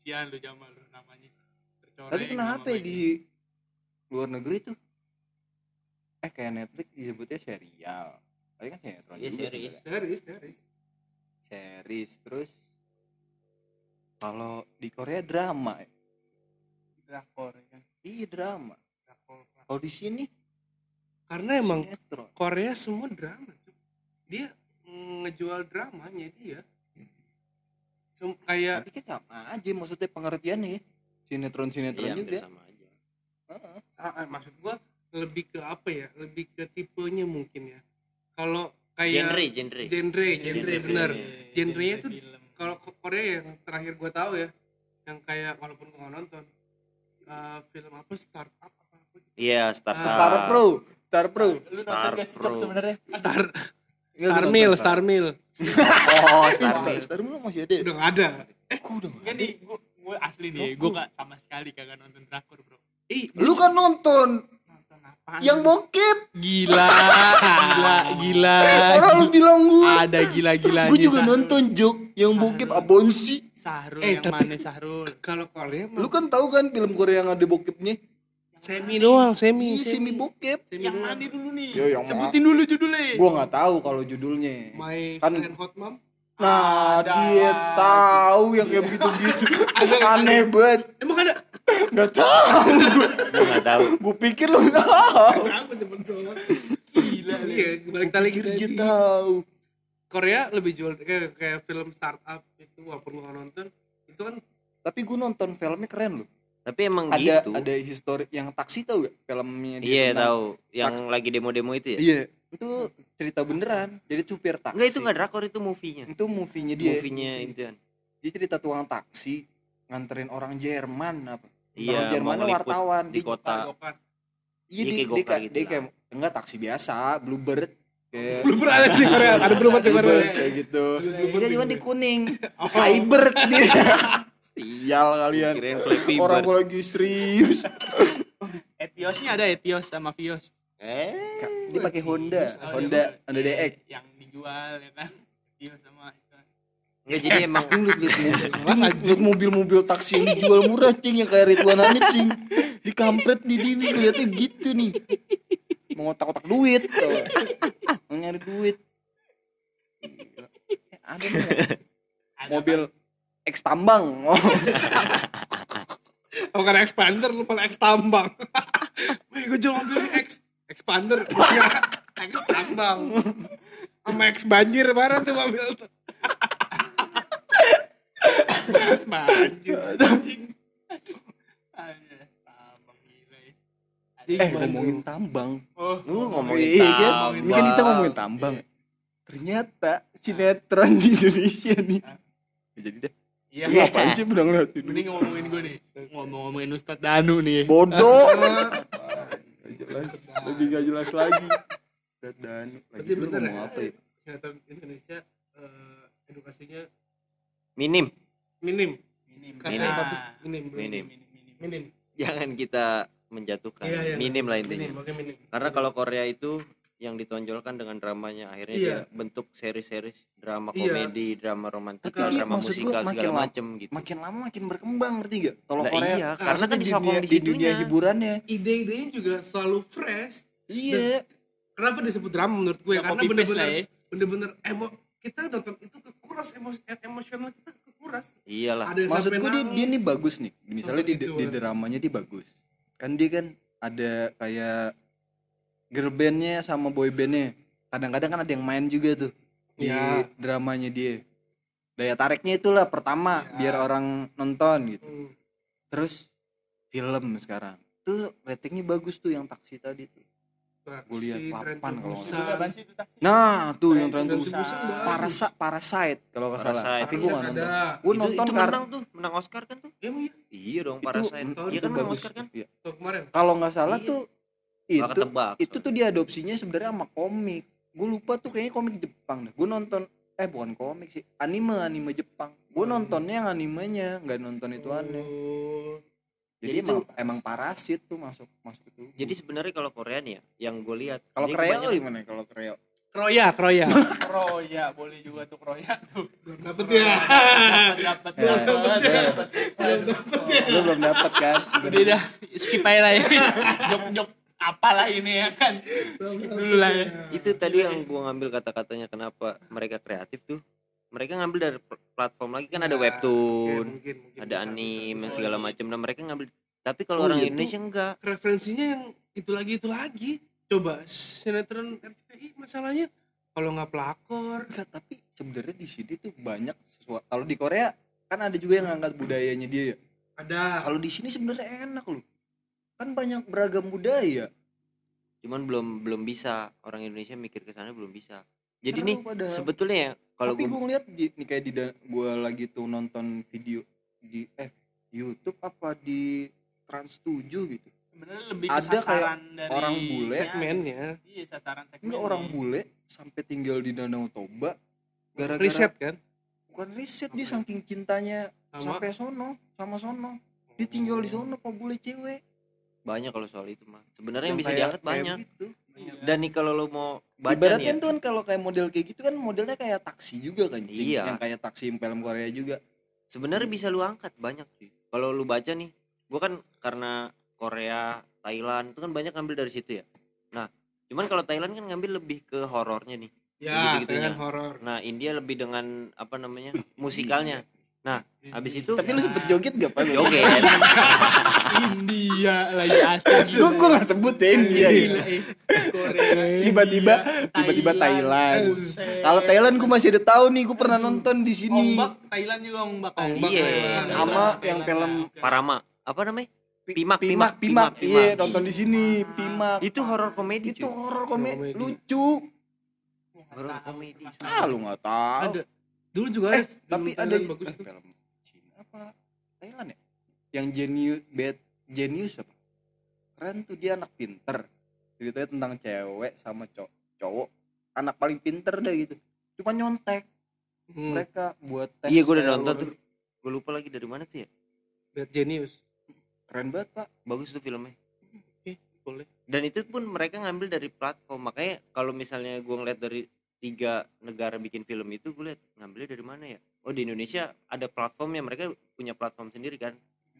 Sian lu Jamal lu namanya Tercoreng tapi kenapa ya baik. di luar negeri tuh eh kayak Netflix disebutnya serial tapi kan sinetron Iya, juga series. sebenarnya. Series, series. series terus kalau di Korea drama ya. drakor ya kan iya drama kalau di sini Karena emang sinetron Korea semua drama. Dia ngejual dramanya dia. Sem- kayak tapi kan sama aja maksudnya pengertiannya ya sinetron sinetron Iya, juga sama aja. Heeh. ah, ah, maksud gua lebih ke apa ya? Lebih ke tipenya mungkin ya. Kalau kayak Genre, genre. genre, genre bener. Genre Genrenya tuh kalau Korea yang terakhir gua tahu ya, yang kayak walaupun gua nggak nonton eh, film apa startup apa apa gitu. Iya, Star. Star Pro Star Pro lu nonton Star gak sih Cok Pro. sebenarnya Star Nggak, Star gua Mill, nonton Star Mill. Oh, Star Star Mill. Star Mill masih ada? Udah nggak ada. eh kok udah nggak Enggak ada gue gue asli nih, gue gak sama sekali kagak nonton drakor bro. Ih, lu kan nonton Nonton apaan? yang bokep gila, gila, gila. orang lu bilang gua Ada gila-gilanya. gue juga nonton Jok yang bokep abon sih Sahrul Eh, yang tapi- mana Sahrul Kalau Korea mah Lu kan tahu kan film Korea yang ada bokepnya? Semi doang, semi. Iya, semi bokep. yang mana dulu nih Yo, yang sebutin dulu judulnya Gua nggak tahu kalau judulnya. My Kan- friend hot mom. Nah, Ada. dia tahu yang kayak begitu-gitu. Aneh banget. Emang ada Nggak tahu. Gue nggak tahu. Gue pikir lu tahu. gila nih Iya, balik Pikir kita dia di tahu. Korea lebih jual kayak, kayak film startup itu walaupun gua nonton itu kan Tapi gue nonton filmnya keren loh. Tapi emang Ada gitu. ada histori yang taksi tahu gak filmnya dia Iya tentang- tahu. Yang lagi demo-demo itu ya. Iya, itu cerita beneran. Jadi supir taksi. Enggak itu nggak drakor itu movie-nya. Itu movie-nya dia. Movie-nya itu kan. Dia cerita tukang taksi nganterin orang Jerman apa? orang Iya, Jerman mau ngeliput wartawan di kota. Gokar. Iya Iya, di, kayak di, gokar di, gitu di lah. kayak enggak taksi biasa, Bluebird kayak pernah ada di Korea, ada belum ada di Korea. Bluebird kayak gitu. Bluebird Dia di cuma di kuning. Firebird dia. Sial kalian. Orang gua lagi serius. Etiosnya ada Etios sama Vios Eh. Dia pakai Honda, Oh, Honda, iya. Honda DX. yang dijual ya kan Etios sama. Enggak jadi emang Lihat mobil-mobil taksi yang dijual murah cing yang kayak Ridwan Hanif cing. Di kampret di sini kelihatnya gitu nih. Mau otak-otak duit. tuh. Mau nyari duit. Eh, ya? Ada mobil X tambang. Oh. Oh kan expander lu malah X tambang. Wih, gue jual mobil X expander. X tambang. Sama X banjir bareng tuh mobil tuh. X banjir. anjing. Eh ngomongin tambang. Oh, lu ngomongin Iya kan? tambang. Ini kan kita ngomongin tambang. Ternyata sinetron di Indonesia nih. Jadi deh. Iya. Lu ngapain sih udah ngeliatin? Mending ngomongin gue nih. Ngomong-ngomongin Ustadz Danu nih. Bodoh. Jelas. Lebih gak jelas lagi. Dan dan lagi Berarti bener ngomong ya? apa ya? Sinetron Indonesia eh, edukasinya Minim. minim. Minim. Karena Minim. bagus minim. belum. Minim. Minim. Jangan kita menjatuhkan. Iya, iya. Minim lah Minim, intinya. oke minim. Karena kalau Korea itu yang ditonjolkan dengan dramanya akhirnya Iya. dia bentuk seri-seri drama Iya. komedi, drama Tapi dia drama musikal makin segala macem gitu. Makin lama makin berkembang ngerti gak? Kalau Lah Korea iya, Nah, karena kan maksudnya disokong dunia, di di dunia hiburannya. Ide-idenya juga selalu fresh. Iya. Kenapa disebut drama menurut gue? Nggak Karena bener-bener ya. bener-bener emo kita nonton itu kekuras emos emosional kita kekuras. Iyalah. Ada yang Maksud gue dia, dia nih bagus nih. Misalnya di, Nonton itu, di kan. dramanya dia bagus. Kan dia kan ada kayak girl bandnya sama boy bandnya. Kadang-kadang kan ada yang main juga tuh di Iya. dramanya dia. Daya tariknya itulah pertama Iya. biar orang nonton gitu. Hmm. Terus film sekarang tuh ratingnya bagus tuh yang taksi tadi tuh. Gua lihat papan kalau itu? Nah tuh yang Tren bagus. Parasa Parasite kalau nggak salah. Parasite. Tapi gue nggak nonton. Gue itu, nonton itu karena menang tuh, menang Oscar kan tuh? Iya? Iya dong, itu- Parasite. itu Iya kan menang. Oscar kan? Iya. Tuh kemarin. Kalau nggak salah Iya. tuh itu ketebak. itu tuh diadopsinya sebenarnya sama komik. Gue lupa tuh kayaknya komik Jepang deh. Gue nonton eh bukan komik sih, anime anime Jepang. Gue Hmm. nontonnya yang animenya, nggak nonton itu aneh. Oh. Jadi, Jadi emang, tuh- emang parasit tuh masuk masuk itu. Jadi sebenarnya kalau Korea nih ya, yang gue lihat kalau Kreo gimana kalau Kreo? Kroya, Kroya. Kroya boleh juga tuh Kroya tuh. Dapet ya. Dapat Ya, dapat ya. dapat. Lu belum dapet kan? Udah dah skip aja lah ya. Jok-jok apalah ini ya kan. Skip dulu lah ya. itu tadi yang gua ngambil kata-katanya kenapa mereka kreatif tuh mereka ngambil dari pl- platform lagi kan ada Ya, webtoon mungkin, mungkin ada bisa, anime bisa, bisa. segala macam dan mereka ngambil tapi kalau Oh, orang iya, Indonesia enggak referensinya yang itu lagi itu lagi coba sinetron RCTI masalahnya kalau nggak pelakor Enggak, tapi sebenarnya di sini tuh banyak sesuatu. Kalau di Korea kan ada juga yang ngangkat budayanya dia ya. ada Kalau di sini sebenarnya enak loh. Kan banyak beragam budaya. cuman belum belum bisa. Orang Indonesia mikir ke sana belum bisa. Jadi Karena nih pada- sebetulnya ya kalau tapi gua gue ngeliat di, nih kayak di gue lagi tuh nonton video di eh YouTube apa di Trans 7 gitu. Sebenarnya lebih Ada kayak sasaran dari orang bule. segmennya. Iya, sasaran segmen. Enggak orang bule sampai tinggal di Danau Toba. Gara-gara riset kan? Bukan riset dia saking cintanya sama? sampai sono sama sono. Dia tinggal di sono kok bule cewek banyak kalau soal itu mah sebenarnya yang, bisa kayak- diangkat kayak banyak gitu. Iya. dan nih kalau lo mau baca Ibaratnya nih ya, tuh kan kalau kayak model kayak gitu kan modelnya kayak taksi juga kan? Iya. yang kayak taksi film Korea juga sebenarnya bisa lu angkat banyak sih kalau lu baca nih gua kan karena Korea Thailand itu kan banyak ngambil dari situ ya nah cuman kalau Thailand kan ngambil lebih ke horornya nih Ya, Gitu-gitunya. dengan horor. nah India lebih dengan apa namanya musikalnya nah habis itu Tapi lu sempet joget gak pak? joget India lagi asli gue gak sebut ya India. Gila, eh. Korea, Tiba-tiba tiba-tiba Thailand. Kalau Thailand gue masih ada tahu nih, gue pernah nonton di sini. Ombak Thailand juga ombak ombak Iya. Sama yang film Parama apa namanya Pi- Pimak, Pimak, Pimak, Iya, nonton di sini, Pimak. itu horor komedi Itu horor komedi, lucu. horor komedi Ah, lu gak tahu. Dulu juga Eh, ada. tapi film ada Thailand bagus eh, tuh. film Cina apa Thailand ya? Yang genius, bad genius apa? Keren tuh dia anak pinter. Ceritanya tentang cewek sama cowok, cowok anak paling pinter deh gitu. Cuma nyontek Hmm. mereka buat tes. iya gue udah nonton tuh gue lupa lagi dari mana tuh ya Bad Genius. keren banget pak bagus tuh filmnya Oke, boleh. dan itu pun mereka ngambil dari platform makanya kalau misalnya gue ngeliat dari tiga negara bikin film itu gue liat ngambilnya dari mana ya oh di Indonesia ada platformnya mereka punya platform sendiri kan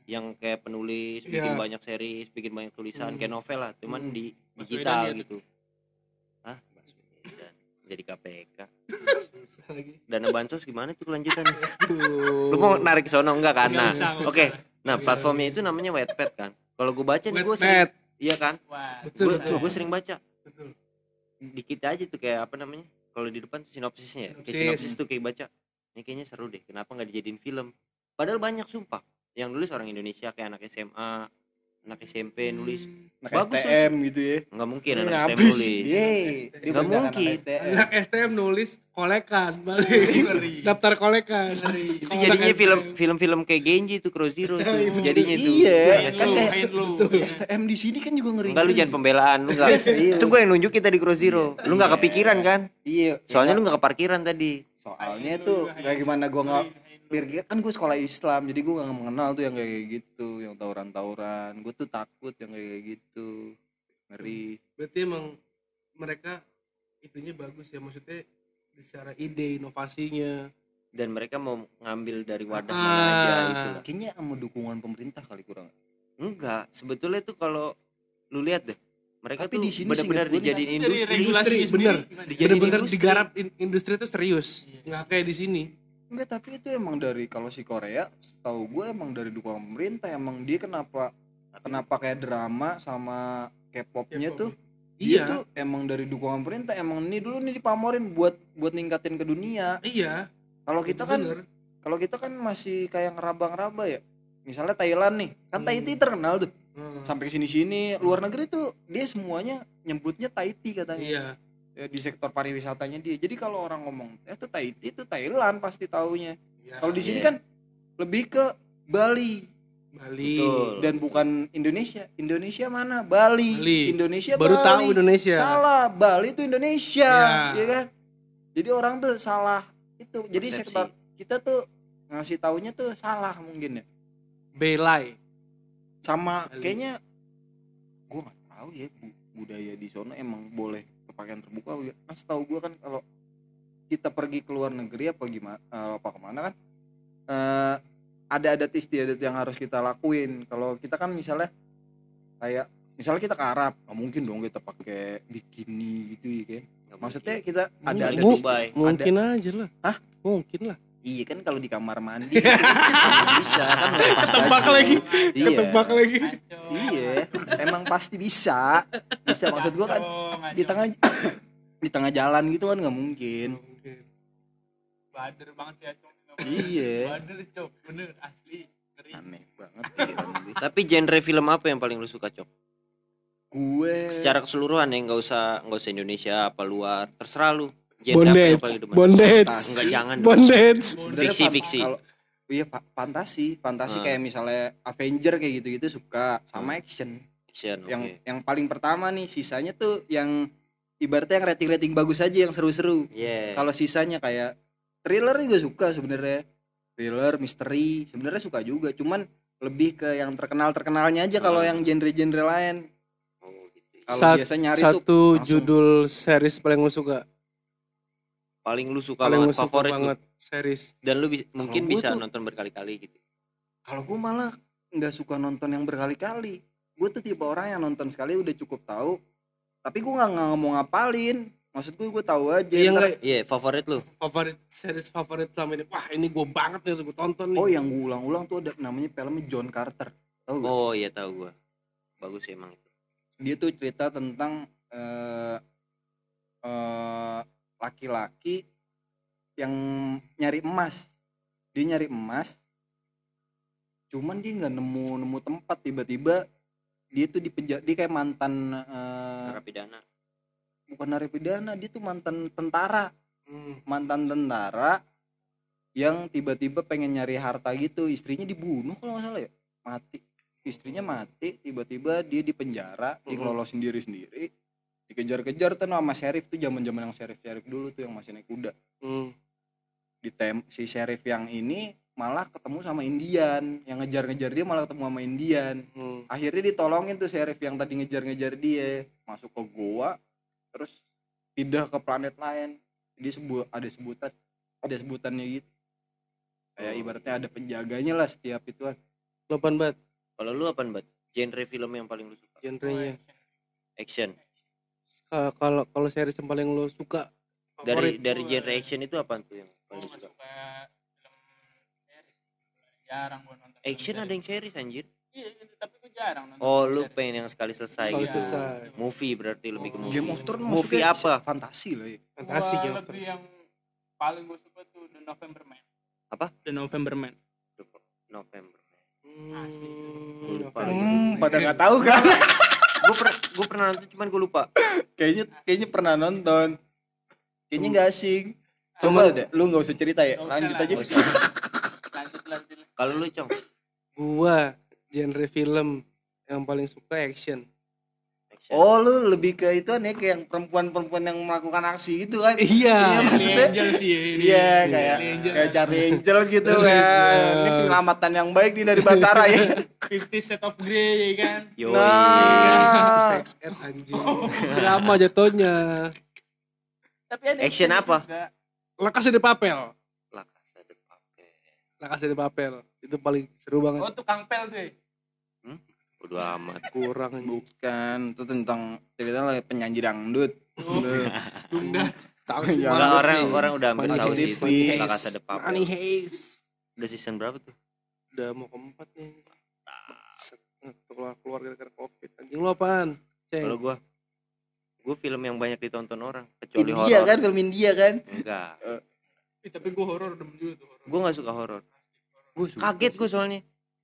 yang kayak penulis bikin Iya. banyak series bikin banyak tulisan Hmm. kayak novel lah cuman Hmm. di digital ya? gitu? Baswedan. jadi KPK dana bansos gimana tuh kelanjutannya lu mau narik sono enggak kan nah oke usah. nah platformnya itu namanya Wattpad kan kalau gue baca nih gue sering iya kan gue betul. gue sering baca Betul. dikit aja tuh kayak apa namanya kalau di depan tuh sinopsisnya ya kayak Sinopsis. sinopsis tuh kayak baca ini kayaknya seru deh kenapa nggak dijadiin film padahal banyak sumpah yang nulis orang Indonesia kayak anak SMA anak SMP nulis. Anak Bagus tuh STM gitu ya? Nggak mungkin anak Ngabis. STM nulis. Yeay, Nggak mungkin. anak STM. Anak STM nulis kolekan balik. Daftar kolekan. itu jadinya film STM. film-film kayak Genji tuh Cross Zero tuh. Jadinya tuh. Iya, Kain kan. STM di sini kan juga ngeri. Enggak lu jangan pembelaan lu enggak. Iya. itu gue yang nunjukin tadi Cross Zero. Lu nggak Iya. kepikiran kan? Iya soalnya ya, lu nggak ke parkiran tadi. Soalnya tuh kayak gimana gua nggak biar kan gue sekolah Islam jadi gue nggak mengenal tuh yang kayak gitu yang tawuran-tawuran gue tuh takut yang kayak gitu ngeri Berarti emang mereka itunya bagus ya maksudnya secara ide inovasinya. dan mereka mau ngambil dari wadah Ah. mana aja itu kayaknya sama dukungan pemerintah kali kurang Enggak, sebetulnya tuh kalau lu lihat deh, mereka Tapi tuh di sini benar-benar dijadiin industri. Industri, sendiri bener. industri. digarap in- industri itu serius. Iya. Nggak kayak di sini. Enggak tapi itu emang dari kalau si Korea tahu gue emang dari dukungan pemerintah emang dia kenapa kenapa kayak drama sama K-popnya K-pop. tuh dia Iya. tuh emang dari dukungan pemerintah emang ini dulu nih dipamorin buat buat ningkatin ke dunia Iya. kalau kita kan kalau kita kan masih kayak ngeraba-ngeraba ya misalnya Thailand nih kan Hmm. Tahiti terkenal tuh Hmm. sampai ke sini-sini luar negeri tuh dia semuanya nyebutnya Tahiti katanya Iya. Ya, di sektor pariwisatanya dia jadi kalau orang ngomong eh itu Tahiti itu Thailand pasti taunya Iya. kalau di sini Iya. kan lebih ke Bali Bali. Betul. dan bukan Indonesia Indonesia mana Bali, Bali. Indonesia Baru Bali. tahu Indonesia. salah Bali itu Indonesia Iya. ya kan jadi orang tuh salah itu jadi Persepsi. sektor kita tuh ngasih taunya tuh salah mungkin ya Belai. sama Bali. kayaknya gua nggak tahu ya bu- budaya di sana emang boleh berpakaian terbuka kan setahu gua kan kalau kita pergi ke luar negeri apa gimana apa ke mana kan eh, ada adat istiadat yang harus kita lakuin kalau kita kan misalnya kayak misalnya kita ke Arab nggak mungkin dong kita pakai bikini gitu ya kan maksudnya mungkin. kita ada Mungkin. ada Di Mu- Dubai. Mungkin aja lah. Hah? Mungkin lah. Iya kan kalau di kamar mandi bisa kan lepas Ketebak baju. lagi. iya Ketebak lagi. Iya emang pasti bisa bisa maksud gua kan kacau. di tengah di tengah jalan gitu kan nggak mungkin Bader banget sih Acong. iya Bader cok, bener asli. Keren. aneh banget gue. Tapi genre film apa yang paling lu suka, Cok? gue Secara keseluruhan ya, nggak usah nggak usah Indonesia apa luar, terserah lu. Bondage. Bondage. Enggak jangan. dong. Bondage. Sebenarnya Fiksi, fiksi. kalau iya fa- fantasi fantasi Ah. kayak misalnya Avenger kayak gitu-gitu suka sama action Action, yang oke. yang paling pertama nih sisanya tuh yang ibaratnya yang rating-rating bagus aja yang seru-seru Yeah. kalau sisanya kayak thriller juga suka sebenarnya thriller misteri sebenarnya suka juga cuman lebih ke yang terkenal terkenalnya aja kalau Ah. yang genre-genre lain Oh, gitu. kalau Sat- biasa nyari tuh Satu langsung. judul series paling lu suka. Paling lu suka paling banget lu suka favorit lu. banget series. Dan lu bi- mungkin bisa tuh- nonton berkali-kali gitu. Kalau gue malah nggak suka nonton yang berkali-kali. Gue tuh tipe orang yang nonton sekali udah cukup tahu tapi gue nggak nggak mau ngapalin. Maksud gue gue tahu aja. Iya Ntar- iya favorit lu? Favorit series favorit sama ini. Wah ini gue banget nih harus gue tonton nih. Oh yang gue ulang-ulang tuh ada namanya filmnya John Carter. Tahu gak? oh iya tahu gua. Bagus emang itu. Dia tuh cerita tentang eh eh, laki-laki yang nyari emas. Dia nyari emas cuman dia nggak nemu nemu tempat. Tiba-tiba dia tuh di penjara dia kayak mantan eh, narapidana. bukan narapidana dia tuh mantan tentara. Hmm. mantan tentara yang tiba-tiba pengen nyari harta gitu. Istrinya dibunuh kalau nggak salah ya. Mati. Istrinya mati tiba-tiba dia di penjara dia Mhm. ngelolos sendiri sendiri dikejar-kejar tuh sama sheriff tuh zaman zaman yang sheriff sheriff dulu tuh yang masih naik kuda. Hmm. ditem si sheriff yang ini malah ketemu sama Indian. Yang ngejar-ngejar dia malah ketemu sama Indian. Hmm. akhirnya ditolongin tuh sheriff yang tadi ngejar-ngejar dia. Masuk ke goa terus pindah ke planet lain. Dia sebut ada sebutan ada sebutannya gitu. Kayak Oh. ibaratnya ada penjaganya lah setiap itu Lopan banget kalau lu apa bat? Genre film yang paling lu suka? Genrenya. Action Ka- kalau kalau series yang paling lo suka dari favorit dari gua- genre action itu apa tuh yang paling suka suka film series. Jarang gue nonton. film action ada yang series anjir Iya gitu, tapi gue jarang nonton. oh lu series. pengen yang sekali selesai Sekali gitu selesai. movie berarti lebih ke Oh, movie Game of Thrones movie apa fantasi lah ya fantasi Gua Game of Thrones. yang paling gue suka tuh The November Man. Apa? The November Man. November Hmm, Lupa. apa hmm, itu? pada nggak tahu kan gue per, gue pernah nonton cuman gue lupa. Kayaknya kayaknya pernah nonton. Kayaknya nggak asing. Cuma- coba deh. lu nggak usah cerita ya. Lanjut lah, aja. Lanjut lanjut. kalau lu cong? Gua genre film yang paling suka action action oh lu lebih ke itu nih kayak yang perempuan-perempuan yang melakukan aksi gitu kan iya Iya, maksudnya- Angel sih ya ini. Iya kayak Angel. kayak Charlie Angels gitu kan. Ini penyelamatan yang baik nih dari Batara ya. Fifty Set of Grey ya kan. Yoi. Nah. sex ed anjing drama jatuhnya Tapi ada Action apa? juga. Lakas di papel La Casa de Papel. Lakas di papel itu paling seru banget Oh tukang pel tuh ya. Bodo amat. kurang. Bukan, itu tentang cerita lagi penyanyi dangdut. Dunda. tahu sih, sih Jangan Enggak banget orang sih. orang udah hampir Money tahu sih itu. La. Casa de Papel. Money Haze Udah season berapa tuh? udah mau keempat nih keluar keluar gara-gara covid anjing lo apaan Ceng. Kalau gua gua film yang banyak ditonton orang India kecuali horor. kan, film India kan. Enggak. Eh, tapi gue horor demen juga tuh horor. Gua nggak suka horor. Gua Kaget gua soalnya.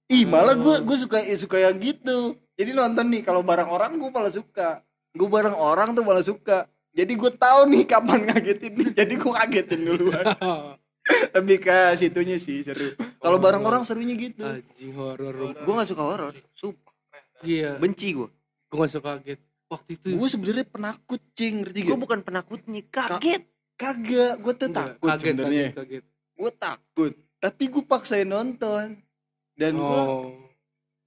Ih, malah gue gue suka suka yang gitu. Jadi nonton nih kalau bareng orang gue malah suka. Gue bareng orang tuh malah suka. Jadi gue tahu nih kapan ngagetin nih. Jadi gue kagetin duluan. Lebih ke situnya sih seru. Kalau bareng orang serunya gitu. anjing horor Gua nggak suka horor. Sumpah. iya Benci gua. gue gak suka kaget waktu itu Gue sebenarnya penakut cing, ngerti Gua gak? bukan penakutnya, kaget. Kagak, gue tuh takut kaget, sebenarnya. kaget, kaget. Gue takut, tapi gue paksain nonton. Dan gue oh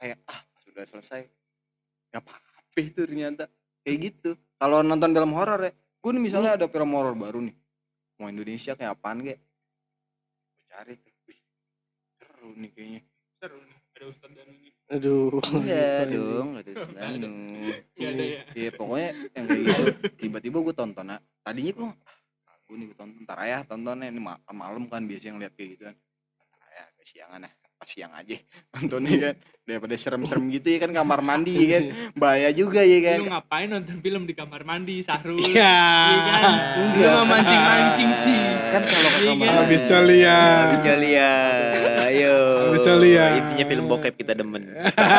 kayak ah sudah selesai. Gak apa-apa itu ternyata. Kayak gitu. Kalau nonton film horor ya, gue nih misalnya ada film horor baru nih. Mau Indonesia kayak apaan kayak? Gue cari tuh. Wih, seru nih kayaknya. Seru nih. Ada Ustadz Danu aduh Enggak Anjing. dong, ada. Gak ada ya. Iya pokoknya yang kayak gitu. Tiba-tiba gue tonton ah. Tadinya gue ah, gue nih gue tonton ntar ya tontonnya ini ma- malam kan biasanya ngeliat kayak gitu kan. Ntar ya agak siangan ya. Pas siang aja nontonnya kan daripada serem-serem gitu ya kan kamar mandi kan bahaya juga ya kan Lu ngapain nonton film di kamar mandi, Sahrul? iya Iya kan? Lu mah mancing-mancing sih. kan kalau ke Iya kamar kan? habis colia Kecuali ya. Ayo. Kecuali ya. Intinya film bokep kita demen.